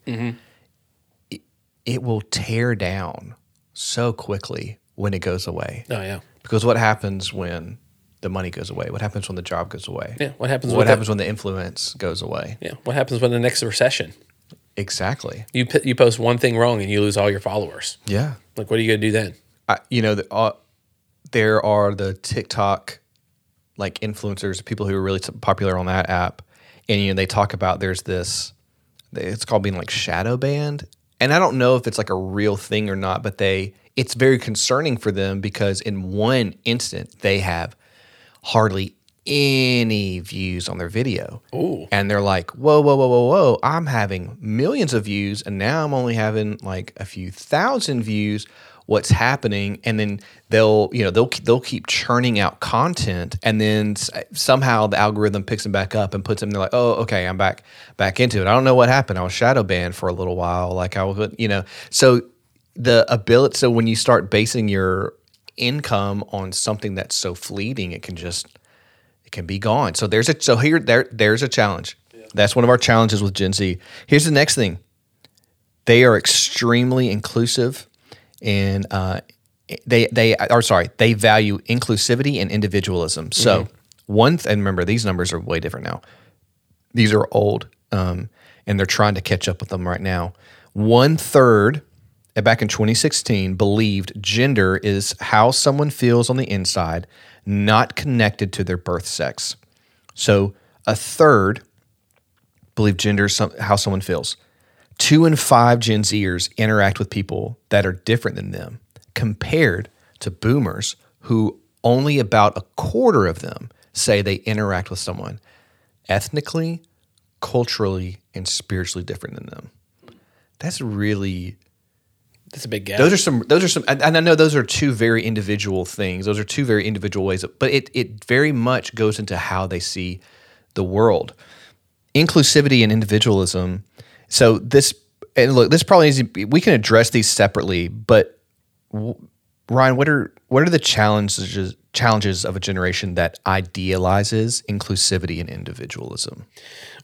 it, it will tear down so quickly when it goes away. Oh yeah. Because what happens when the money goes away? What happens when the job goes away? Yeah. What happens? What happens when the influence goes away? Yeah. What happens when the next recession? Exactly. You p- you post one thing wrong and you lose all your followers. Yeah. Like what are you gonna do then? I, you know, the, uh, there are the TikTok like influencers, people who are really t- popular on that app, and you know they talk about there's this, it's called being like shadow banned, and I don't know if it's like a real thing or not, but they it's very concerning for them because in one instant they have hardly any views on their video. Ooh. And they're like, whoa, whoa, whoa, whoa, whoa. I'm having millions of views and now I'm only having like a few thousand views. What's happening? And then they'll, you know, they'll they'll keep churning out content, and then somehow the algorithm picks them back up and puts them. They're like, oh, okay, I'm back back into it. I don't know what happened. I was shadow banned for a little while. Like I was, you know, so the ability. So when you start basing your income on something that's so fleeting, it can just it can be gone. So there's a so here there there's a challenge. That's one of our challenges with Gen Z. Here's the next thing. They are extremely inclusive and uh, they they are sorry, they value inclusivity and individualism. So one th- and remember these numbers are way different now. These are old. Um, and they're trying to catch up with them right now. One third Uh, back in 2016 believed gender is how someone feels on the inside, not connected to their birth sex. So a third believe gender is some, how someone feels. Two in five Gen Zers interact with people that are different than them, compared to boomers who only about a quarter of them say they interact with someone ethnically, culturally, and spiritually different than them. That's really That's a big gap. those are some those are some and I know those are two very individual things. Those are two very individual ways, of, but it it very much goes into how they see the world. Inclusivity and individualism. So this and look, this probably is we can address these separately, but w- Ryan, what are what are the challenges challenges of a generation that idealizes inclusivity and individualism?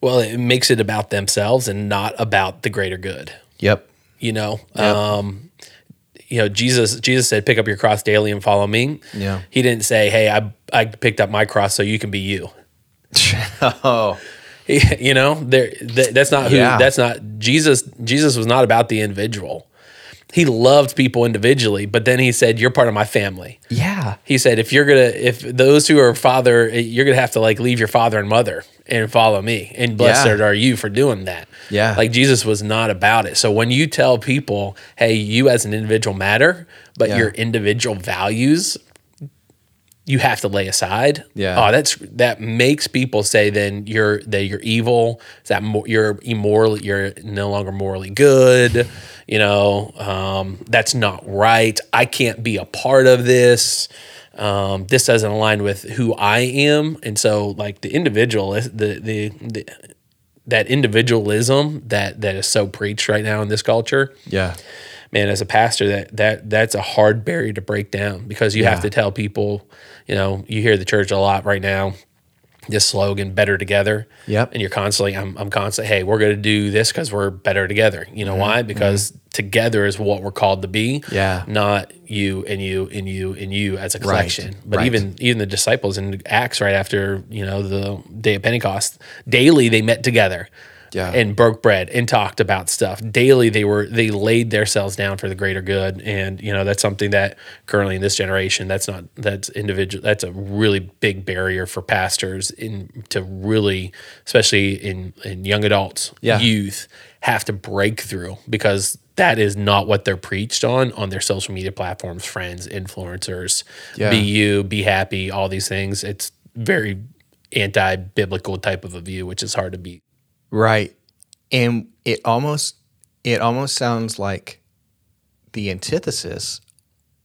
well, it makes it about themselves and not about the greater good. Yep. You know um you know, Jesus Jesus said, "Pick up your cross daily and follow me." Yeah. He didn't say, "Hey, I I picked up my cross so you can be you." oh, you know, there th- that's not who Yeah. that's not Jesus. Jesus was not about the individual. He loved people individually, but then he said, "You're part of my family." yeah. He said, "If you're gonna, if those who are father, you're gonna have to like leave your father and mother and follow me, and blessed Yeah. are you for doing that." Yeah. like Jesus was not about it. So when you tell people, "Hey, you as an individual matter, but Yeah. your individual values." You have to lay aside. Yeah. Oh, that's that makes people say then you're that you're evil. That mo- you're immoral? You're no longer morally good. You know, um, that's not right. I can't be a part of this. Um, this doesn't align with who I am. And so, like the individual, the the, the that individualism that that is so preached right now in this culture Yeah. Man, as a pastor, that that that's a hard barrier to break down because you have to tell people, you know, you hear the church a lot right now, this slogan, better together. Yep. And you're constantly, I'm, I'm constantly, hey, we're going to do this because we're better together. You know Mm-hmm. why? Because together is what we're called to be. Yeah. Not you and you and you and you as a collection. But right. even even the disciples in Acts, right after, you know, the day of Pentecost, daily they met together Yeah. and broke bread and talked about stuff daily they were they laid themselves down for the greater good and you know that's something that currently in this generation that's not that's individual that's a really big barrier for pastors in to really especially in in young adults Yeah. youth have to break through because that is not what they're preached on on their social media platforms friends influencers Yeah. be you be happy all these things it's very anti-biblical type of a view which is hard to beat Right. And it almost it almost sounds like the antithesis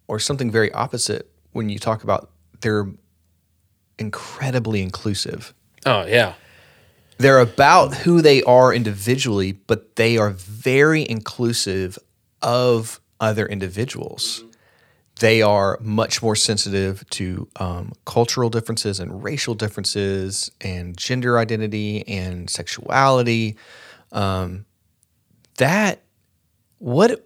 or something very opposite when you talk about they're incredibly inclusive. Oh yeah. They're about who they are individually, but they are very inclusive of other individuals. They are much more sensitive to um, cultural differences and racial differences and gender identity and sexuality. Um, that what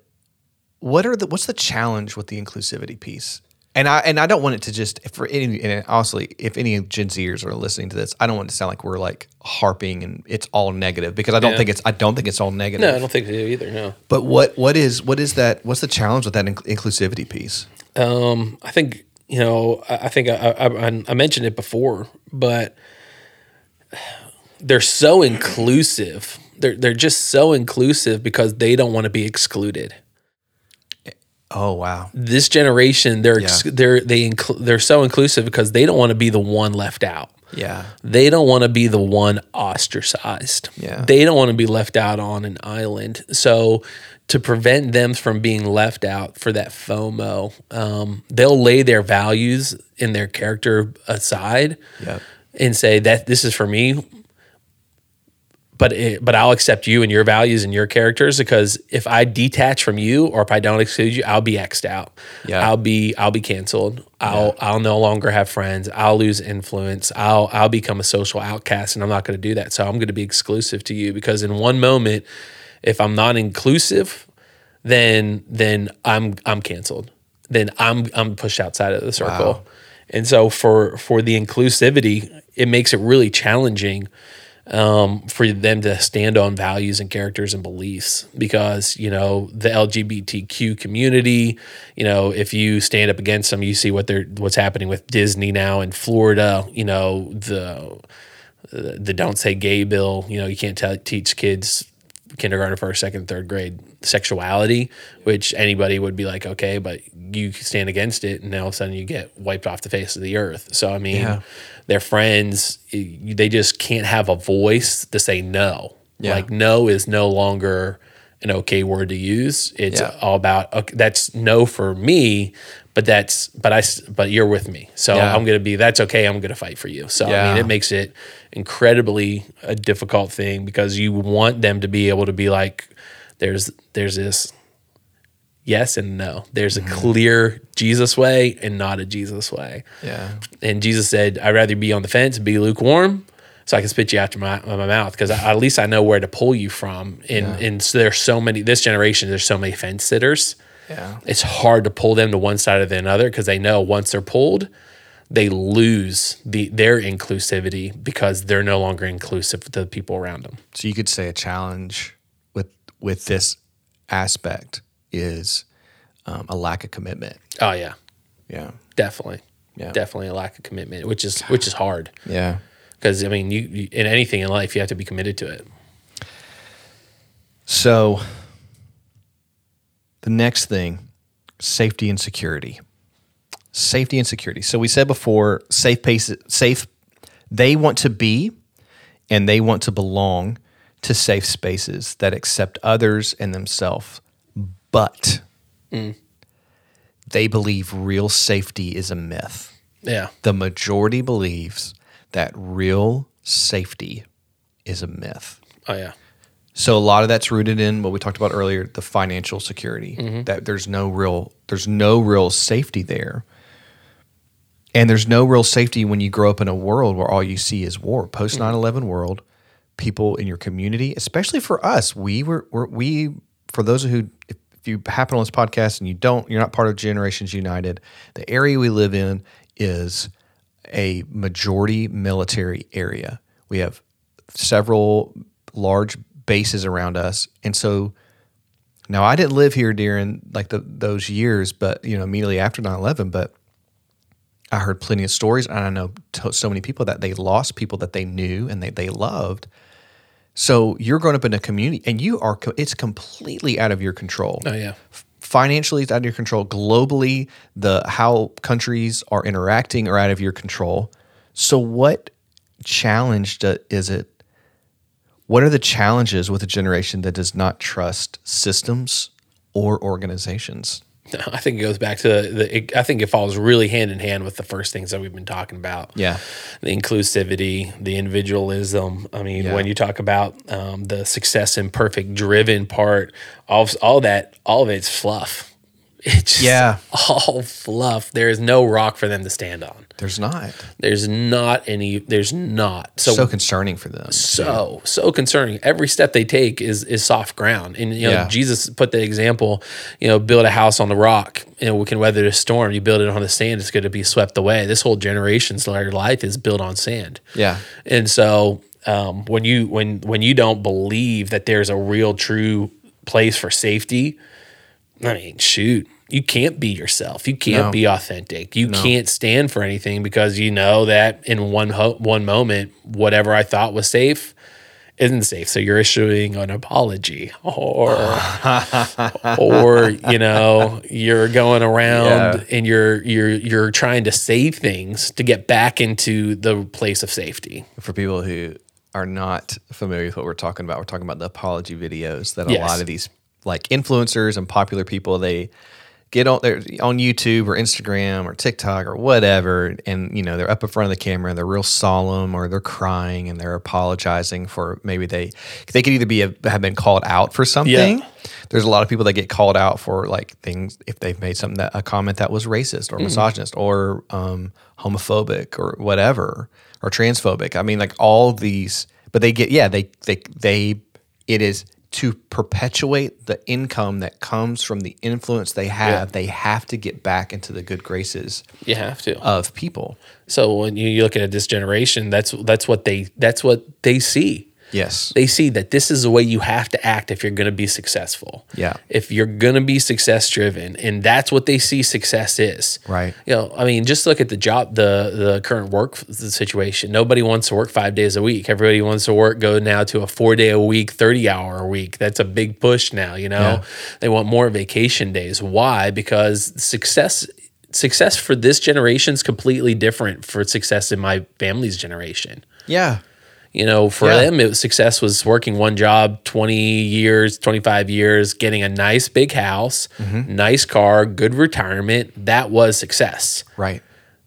what are the what's the challenge with the inclusivity piece? And I and I don't want it to just for any and honestly, if any Gen Zers are listening to this, I don't want it to sound like we're like harping and it's all negative because I don't Yeah. think it's I don't think it's all negative. No, I don't think they do either. No. But what what is what is that? What's the challenge with that inc- inclusivity piece? Um, I think you know. I, I think I, I, I mentioned it before, but they're so inclusive. They're they're just so inclusive because they don't want to be excluded. Oh wow, This generation, they're ex- they're they they're so inclusive because they don't want to be the one left out. yeah, They don't want to be the one ostracized. Yeah. They don't want to be left out on an island. So to prevent them from being left out for that FOMO, um, they'll lay their values and their character aside Yep. and say that this is for me. But it, but I'll accept you and your values and your characters because if I detach from you or if I don't exclude you, I'll be xed out. Yeah. I'll be I'll be canceled. I'll I'll no longer have friends. I'll lose influence. I'll I'll become a social outcast and I'm not going to do that. So I'm going to be exclusive to you because in one moment if I'm not inclusive, then then I'm I'm canceled. Then I'm I'm pushed outside of the circle. Wow. And so for for the inclusivity, it makes it really challenging um, for them to stand on values and characters and beliefs because you know the LGBTQ community. You know, if you stand up against them, you see what they're what's happening with Disney now in Florida. You know the the don't say gay bill. You know, you can't tell, teach kids kindergarten, first, second, third grade sexuality, which anybody would be like, okay, but you stand against it, and now all of a sudden you get wiped off the face of the earth. So I mean, Yeah. their friends, they just can't have a voice to say no. Yeah. Like no is no longer an okay word to use. It's Yeah. all about okay, that's no for me, but that's but I but you're with me, so Yeah. I'm gonna be that's okay. I'm gonna fight for you. So I mean, it makes it incredibly a difficult thing because you want them to be able to be like, there's there's this yes and no. There's Mm-hmm. a clear Jesus way and not a Jesus way. Yeah. And Jesus said, I'd rather be on the fence be lukewarm so I can spit you out of my, my mouth because at least I know where to pull you from. And, and so there's so many, this generation, there's so many fence sitters Yeah. It's hard to pull them to one side or the other because they know once they're pulled, they lose the their inclusivity because they're no longer inclusive to the people around them. So you could say a challenge with with this aspect is um, a lack of commitment. Oh yeah, Yeah. definitely, Yeah. definitely a lack of commitment, which is which is hard Yeah. because I mean, you, you in anything in life you have to be committed to it. So the next thing, safety and security. Safety and security. So we said before, safe pace, safe. They want to be, and they want to belong to safe spaces that accept others and themselves. But mm. they believe real safety is a myth. Yeah, The majority believes that real safety is a myth. oh yeah, So a lot of that's rooted in what we talked about earlier, the financial security. Mm-hmm. That there's no real there's no real safety there. And there's no real safety when you grow up in a world where all you see is war. Post mm-hmm. 9/11 world, people in your community, especially for us, we were, were we for those who if, if you happen on this podcast and you don't you're not part of Generations United, the area we live in is a majority military area. We have several large bases around us, and so now I didn't live here during like the, those years, but you know immediately after 9-11, but I heard plenty of stories, and I know to- so many people that they lost people that they knew and they, they loved. So you're growing up in a community, and you are co- it's completely out of your control. Oh yeah, financially it's out of your control. Globally the how countries are interacting are out of your control. So what challenge do, is it what are the challenges with a generation that does not trust systems or organizations I think it goes back to the. It, I think it falls really hand in hand with the first things that we've been talking about. Yeah. the inclusivity, the individualism. I mean, Yeah. when you talk about um, the success and perfect driven part, all all that, all of it's fluff. It's just Yeah. all fluff. There is no rock for them to stand on. there's not There's not any. There's not. So so concerning for them so so concerning. Every step they take is is soft ground, and you know Yeah. Jesus put the example. You know, build a house on the rock, and we can weather the storm. You build it on the sand, it's going to be swept away. This whole generation's life is built on sand. yeah And so um, when you when when you don't believe that there's a real true place for safety, I mean, shoot, you can't be yourself. You can't No. be authentic. You can't stand for anything because you know that in one ho- one moment, whatever I thought was safe isn't safe. So you're issuing an apology, or or you know you're going around Yeah. and you're you're you're trying to say things to get back into the place of safety. for people who are not familiar with what we're talking about, we're talking about the apology videos that a Yes. lot of these like influencers and popular people they get on they're on YouTube or Instagram or TikTok or whatever, and you know they're up in front of the camera and they're real solemn or they're crying and they're apologizing for maybe they they could either be a, have been called out for something. There's a lot of people that get called out for like things if they've made something that a comment that was racist or misogynist or um, homophobic or whatever or transphobic. I mean, like all these, but they get yeah they they they it is to perpetuate the income that comes from the influence they have. They have to get back into the good graces You have to. of people. So when you look at this generation, that's that's what they that's what they see. Yes. They see that this is the way you have to act if you're going to be successful. Yeah. If you're going to be success driven, and that's what they see success is. Right. You know, I mean, just look at the job, the the current work situation. Nobody wants to work five days a week. Everybody wants to work go now to a four day a week, thirty hour a week. That's a big push now. You know, Yeah. they want more vacation days. Why? Because success success for this generation is completely different for success in my family's generation. Yeah. You know, for Yeah. them, it was success was working one job 20 years, 25 years, getting a nice big house, Mm-hmm. nice car, good retirement. That was success. Right.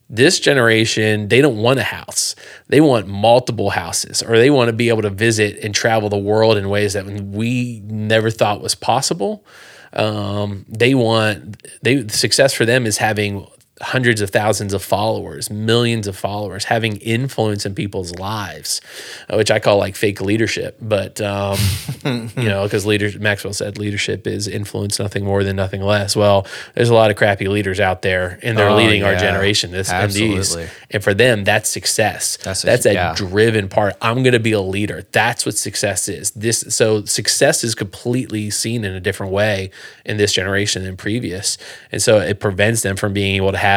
This generation, they don't want a house. They want multiple houses or they want to be able to visit and travel the world in ways that we never thought was possible. Um, they want they success for them is having hundreds of thousands of followers, millions of followers, having influence in people's lives, uh, which I call like fake leadership. But um, you know, because leader Maxwell said leadership is influence, nothing more than nothing less. Well, there's a lot of crappy leaders out there, and they're Oh, leading our generation. This and these, and for them, that's success. That's That's a- a, yeah. driven part. I'm going to be a leader. That's what success is. This so success is completely seen in a different way in this generation than previous, and so it prevents them from being able to have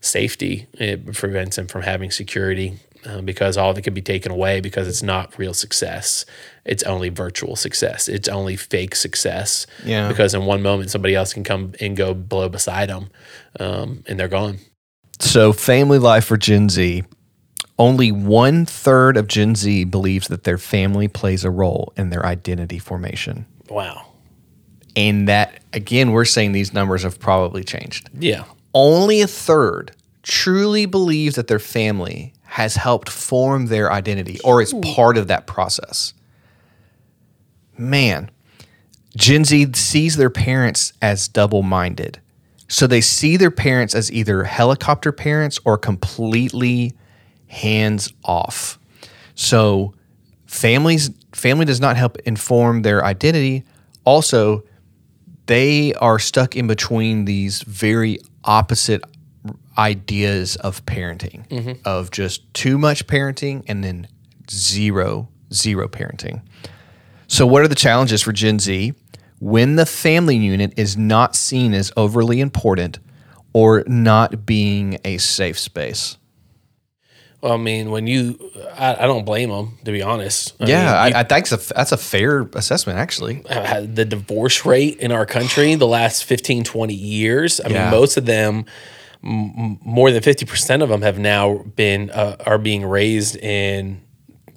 safety. It prevents them from having security. um, because all of it could be taken away because it's not real success. It's only virtual success. It's only fake success. Yeah. Because in one moment somebody else can come and go blow beside them, um, and they're gone. So, family life for Gen Z. Only one third of Gen Z believes that their family plays a role in their identity formation. Wow. And that, again, we're saying these numbers have probably changed. Yeah. Only a third truly believes that their family has helped form their identity or is part of that process. Man, Gen Z sees their parents as double minded. So they see their parents as either helicopter parents or completely hands off. So families family does not help inform their identity. Also, they are stuck in between these very opposite ideas of parenting mm-hmm. of just too much parenting and then zero zero parenting. So, what are the challenges for Gen Z when the family unit is not seen as overly important or not being a safe space? Well, I mean, when you, I, I don't blame them to be honest. I yeah, mean, I, you- I think that's a, that's a fair assessment, actually. have the divorce rate in our country the last 15 20 years i Yeah. mean most of them m- more than 50% of them have now been uh, are being raised in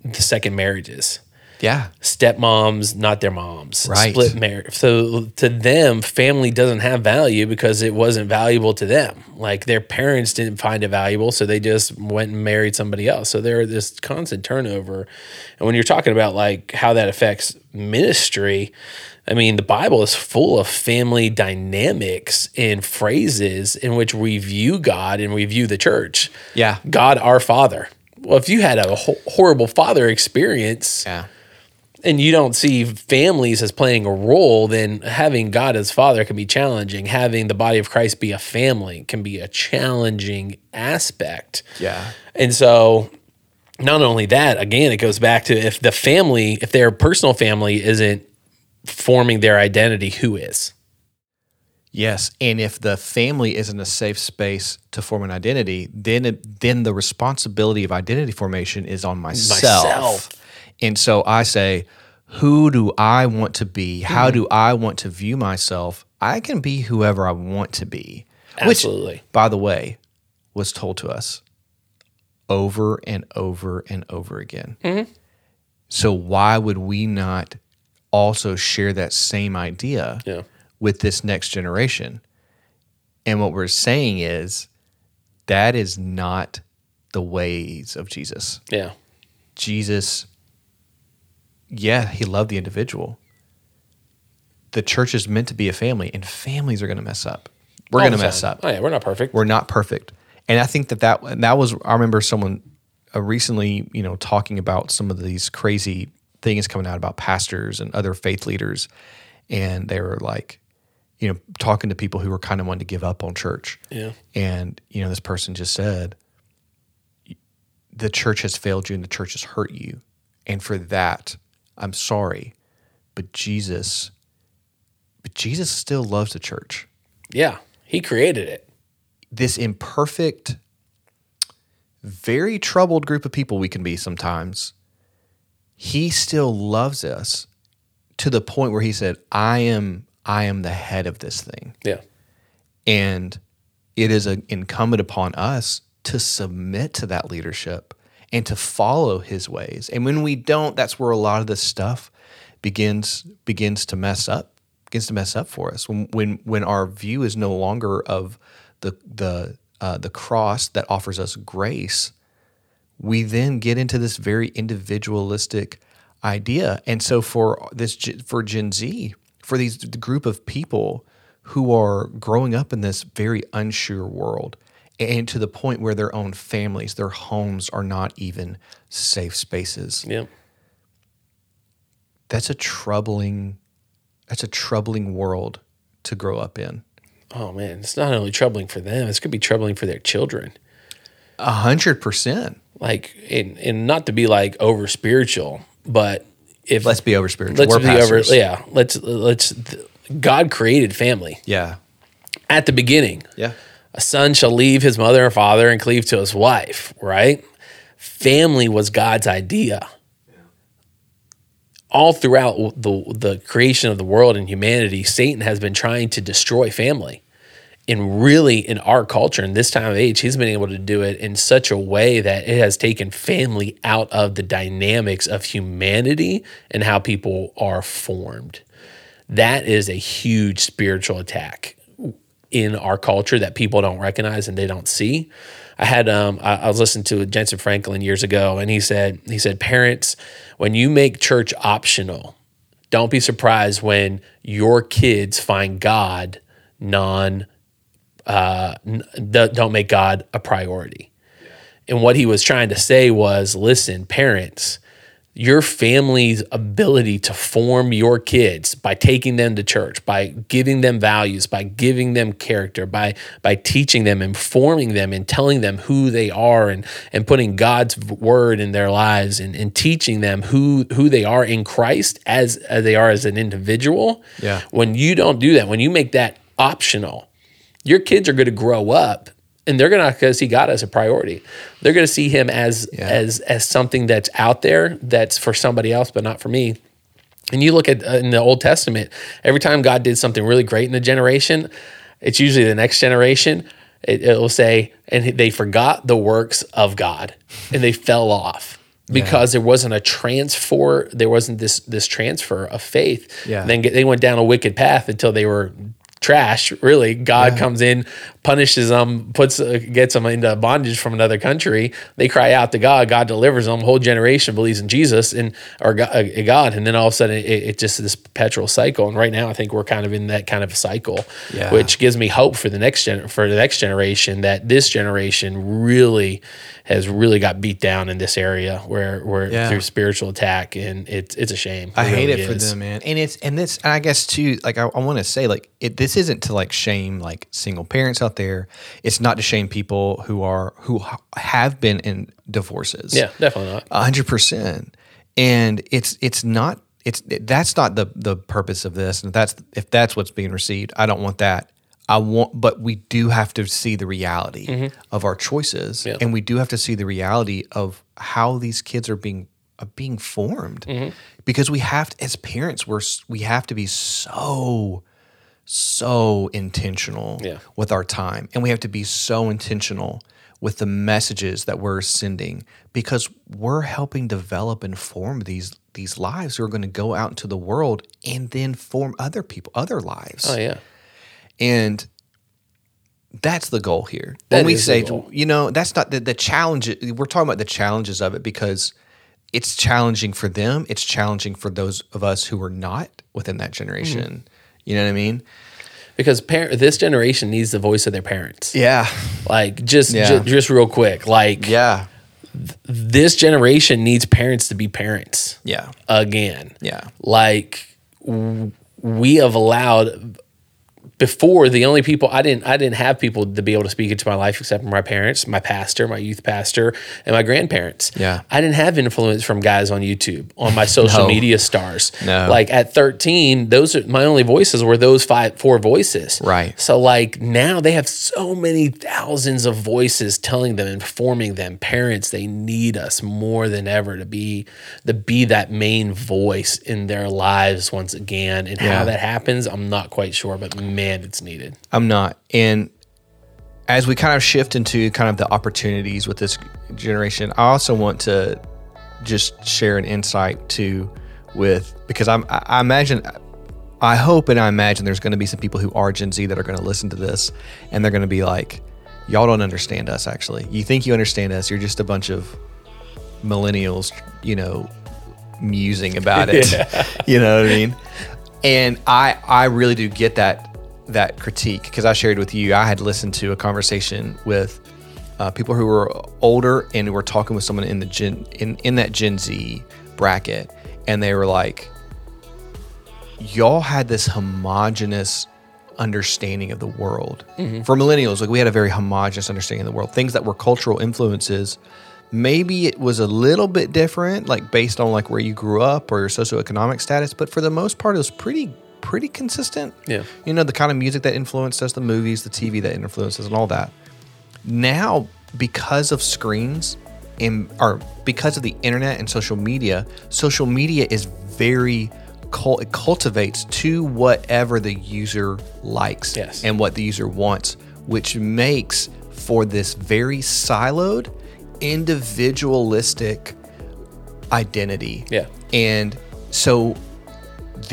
the second marriages Yeah, stepmoms not their moms Right. split marriage so to them family doesn't have value because it wasn't valuable to them like their parents didn't find it valuable so they just went and married somebody else so there are this constant turnover and when you're talking about like how that affects ministry I mean, the Bible is full of family dynamics and phrases in which we view God and we view the church. Yeah. God, our Father. Well, if you had a ho- horrible father experience, yeah, and you don't see families as playing a role, then having God as father can be challenging. Having the body of Christ be a family can be a challenging aspect. yeah, And so, not only that, again, it goes back to if the family, if their personal family isn't forming their identity, who is? yes. And if the family isn't a safe space to form an identity, then it, then the responsibility of identity formation is on myself. Myself. And so I say, who do I want to be? How do I want to view myself? I can be whoever I want to be. Absolutely. Which, by the way, was told to us over and over and over again. Hmm. So why would we not also share that same idea Yeah. with this next generation? And what we're saying is that is not the ways of Jesus. Yeah. Jesus, yeah, he loved the individual. The church is meant to be a family, and families are going to mess up. We're going to mess up. Oh, yeah, we're not perfect. We're not perfect, and I think that that that was. I remember someone uh, recently, you know, talking about some of these crazy things coming out about pastors and other faith leaders, and they were like, you know, talking to people who were kind of wanting to give up on church. Yeah. And, you know, this person just said, the church has failed you and the church has hurt you. And for that, I'm sorry. But Jesus, but Jesus still loves the church. Yeah. He created it. This imperfect, very troubled group of people we can be sometimes, he still loves us to the point where he said, I am, I am the head of this thing. Yeah. And it is a, incumbent upon us to submit to that leadership and to follow his ways. And when we don't, that's where a lot of this stuff begins begins to mess up, begins to mess up for us. When when when our view is no longer of the the uh, the cross that offers us grace, we then get into this very individualistic idea. And so for this for Gen Z, for these group of people who are growing up in this very unsure world, and to the point where their own families, their homes are not even safe spaces. Yep. That's a troubling that's a troubling world to grow up in. Oh man, it's not only troubling for them; it's gonna be troubling for their children. A hundred percent. Like, and, and not to be like over spiritual, but if Let's be over spiritual. let's We're be over, yeah, let's let's. God created family Yeah. at the beginning. Yeah. A son shall leave his mother and father and cleave to his wife, right? Family was God's idea. All throughout the, the creation of the world and humanity, Satan has been trying to destroy family. And really, in our culture, in this time of age, he's been able to do it in such a way that it has taken family out of the dynamics of humanity and how people are formed. That is a huge spiritual attack in our culture that people don't recognize and they don't see. I had um I, I was listening to Jentezen Franklin years ago and he said he said parents when you make church optional don't be surprised when your kids find God non uh don't make God a priority. And what he was trying to say was listen parents your family's ability to form your kids by taking them to church by giving them values by giving them character by by teaching them informing them and telling them who they are and and putting god's word in their lives and, and teaching them who who they are in christ as, as they are as an individual Yeah. when you don't do that when you make that optional your kids are going to grow up and they're going to see God as a priority. They're going to see him as Yeah. as as something that's out there that's for somebody else but not for me. And you look at uh, in the Old Testament, every time God did something really great in a generation, it's usually the next generation. It, it will say, and they forgot the works of God, and they fell off because there wasn't a transfer. There wasn't this this transfer of faith. Yeah. Then get, they went down a wicked path until they were trash. Really, God comes in, punishes them, puts uh, gets them into bondage from another country. They cry out to God. God delivers them. Whole generation believes in Jesus and or uh, God, and then all of a sudden it, it's just this perpetual cycle. And right now, I think we're kind of in that kind of a cycle, Yeah. which gives me hope for the next gen for the next generation that this generation really has really got beat down in this area where where Yeah. through spiritual attack and it's it's a shame. I hate really it for them, man. And it's and this and I guess too, like I, I want to say, like it this isn't to like shame like single parents out there. It's not to shame people who are who have been in divorces. Yeah, definitely not. A hundred percent. And it's it's not it's that's not the the purpose of this. And if that's if that's what's being received, I don't want that. I want, but we do have to see the reality mm-hmm. of our choices, Yeah. and we do have to see the reality of how these kids are being are being formed, mm-hmm. because we have to, as parents, we're we have to be so so intentional Yeah. with our time and we have to be so intentional with the messages that we're sending because we're helping develop and form these these lives who are going to go out into the world and then form other people other lives Oh yeah. And that's the goal here That when we say you know that's not the, the challenge we're talking about the challenges of it because it's challenging for them it's challenging for those of us who are not within that generation Mm-hmm. you know what i mean Because par- this generation needs the voice of their parents. yeah Like just Yeah. ju- just real quick, like yeah this generation needs parents to be parents yeah again. yeah Like w- we have allowed before the only people I didn't I didn't have people to be able to speak into my life except for my parents, my pastor, my youth pastor, and my grandparents. Yeah. I didn't have influence from guys on YouTube, on my social No. media stars. No. Like at 13, those are my only voices were those five four voices. Right. So like now they have so many thousands of voices telling them, informing them. Parents, they need us more than ever to be to be that main voice in their lives once again. And Yeah. how that happens, I'm not quite sure, but man, it's needed. I'm not. And as we kind of shift into kind of the opportunities with this generation, I also want to just share an insight too with because I'm I I imagine I hope and I imagine there's going to be some people who are Gen Z that are going to listen to this and they're going to be like, y'all don't understand us actually. You think you understand us, you're just a bunch of millennials, you know, musing about it. you know what I mean? And I I really do get that that critique because I shared with you, I had listened to a conversation with uh, people who were older and were talking with someone in the Gen in, in that Gen Z bracket, and they were like, "Y'all had this homogenous understanding of the world. For millennials, like we had a very homogenous understanding of the world. Things that were cultural influences." Maybe it was a little bit different, like based on like where you grew up or your socioeconomic status, but for the most part, it was pretty pretty consistent. Yeah. You know, the kind of music that influenced us, the movies, the TV that influences, and all that. Now, because of screens and or because of the internet and social media, social media is very cul- it cultivates to whatever the user likes Yes. and what the user wants, which makes for this very siloed, individualistic identity. Yeah. And so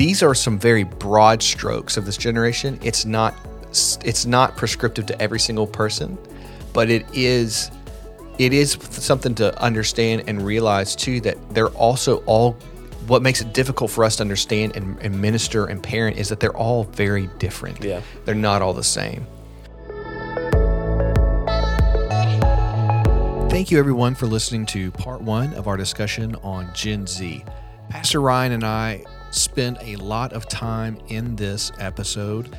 these are some very broad strokes of this generation. It's not it's not prescriptive to every single person, but it is it is something to understand and realize too that they're also all what makes it difficult for us to understand and, and minister and parent is that they're all very different. Yeah. They're not all the same. Thank you, everyone, for listening to part one of our discussion on Gen Z. Pastor Ryan and I spent a lot of time in this episode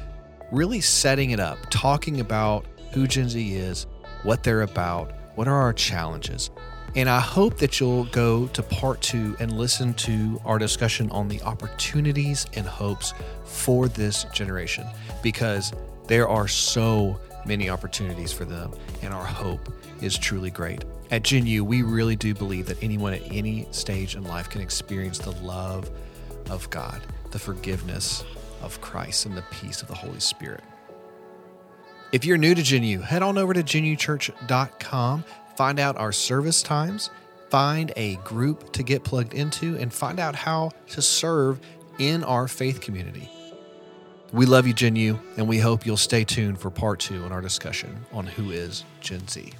really setting it up, talking about who Gen Z is, what they're about, what are our challenges. And I hope that you'll go to part two and listen to our discussion on the opportunities and hopes for this generation because there are so many opportunities for them, and our hope is truly great. At Gen U, we really do believe that anyone at any stage in life can experience the love of God, the forgiveness of Christ, and the peace of the Holy Spirit. If you're new to Gen U, head on over to genuchurch.com, find out our service times, find a group to get plugged into, and find out how to serve in our faith community. We love you, Gen U, and we hope you'll stay tuned for part two in our discussion on who is Gen Z.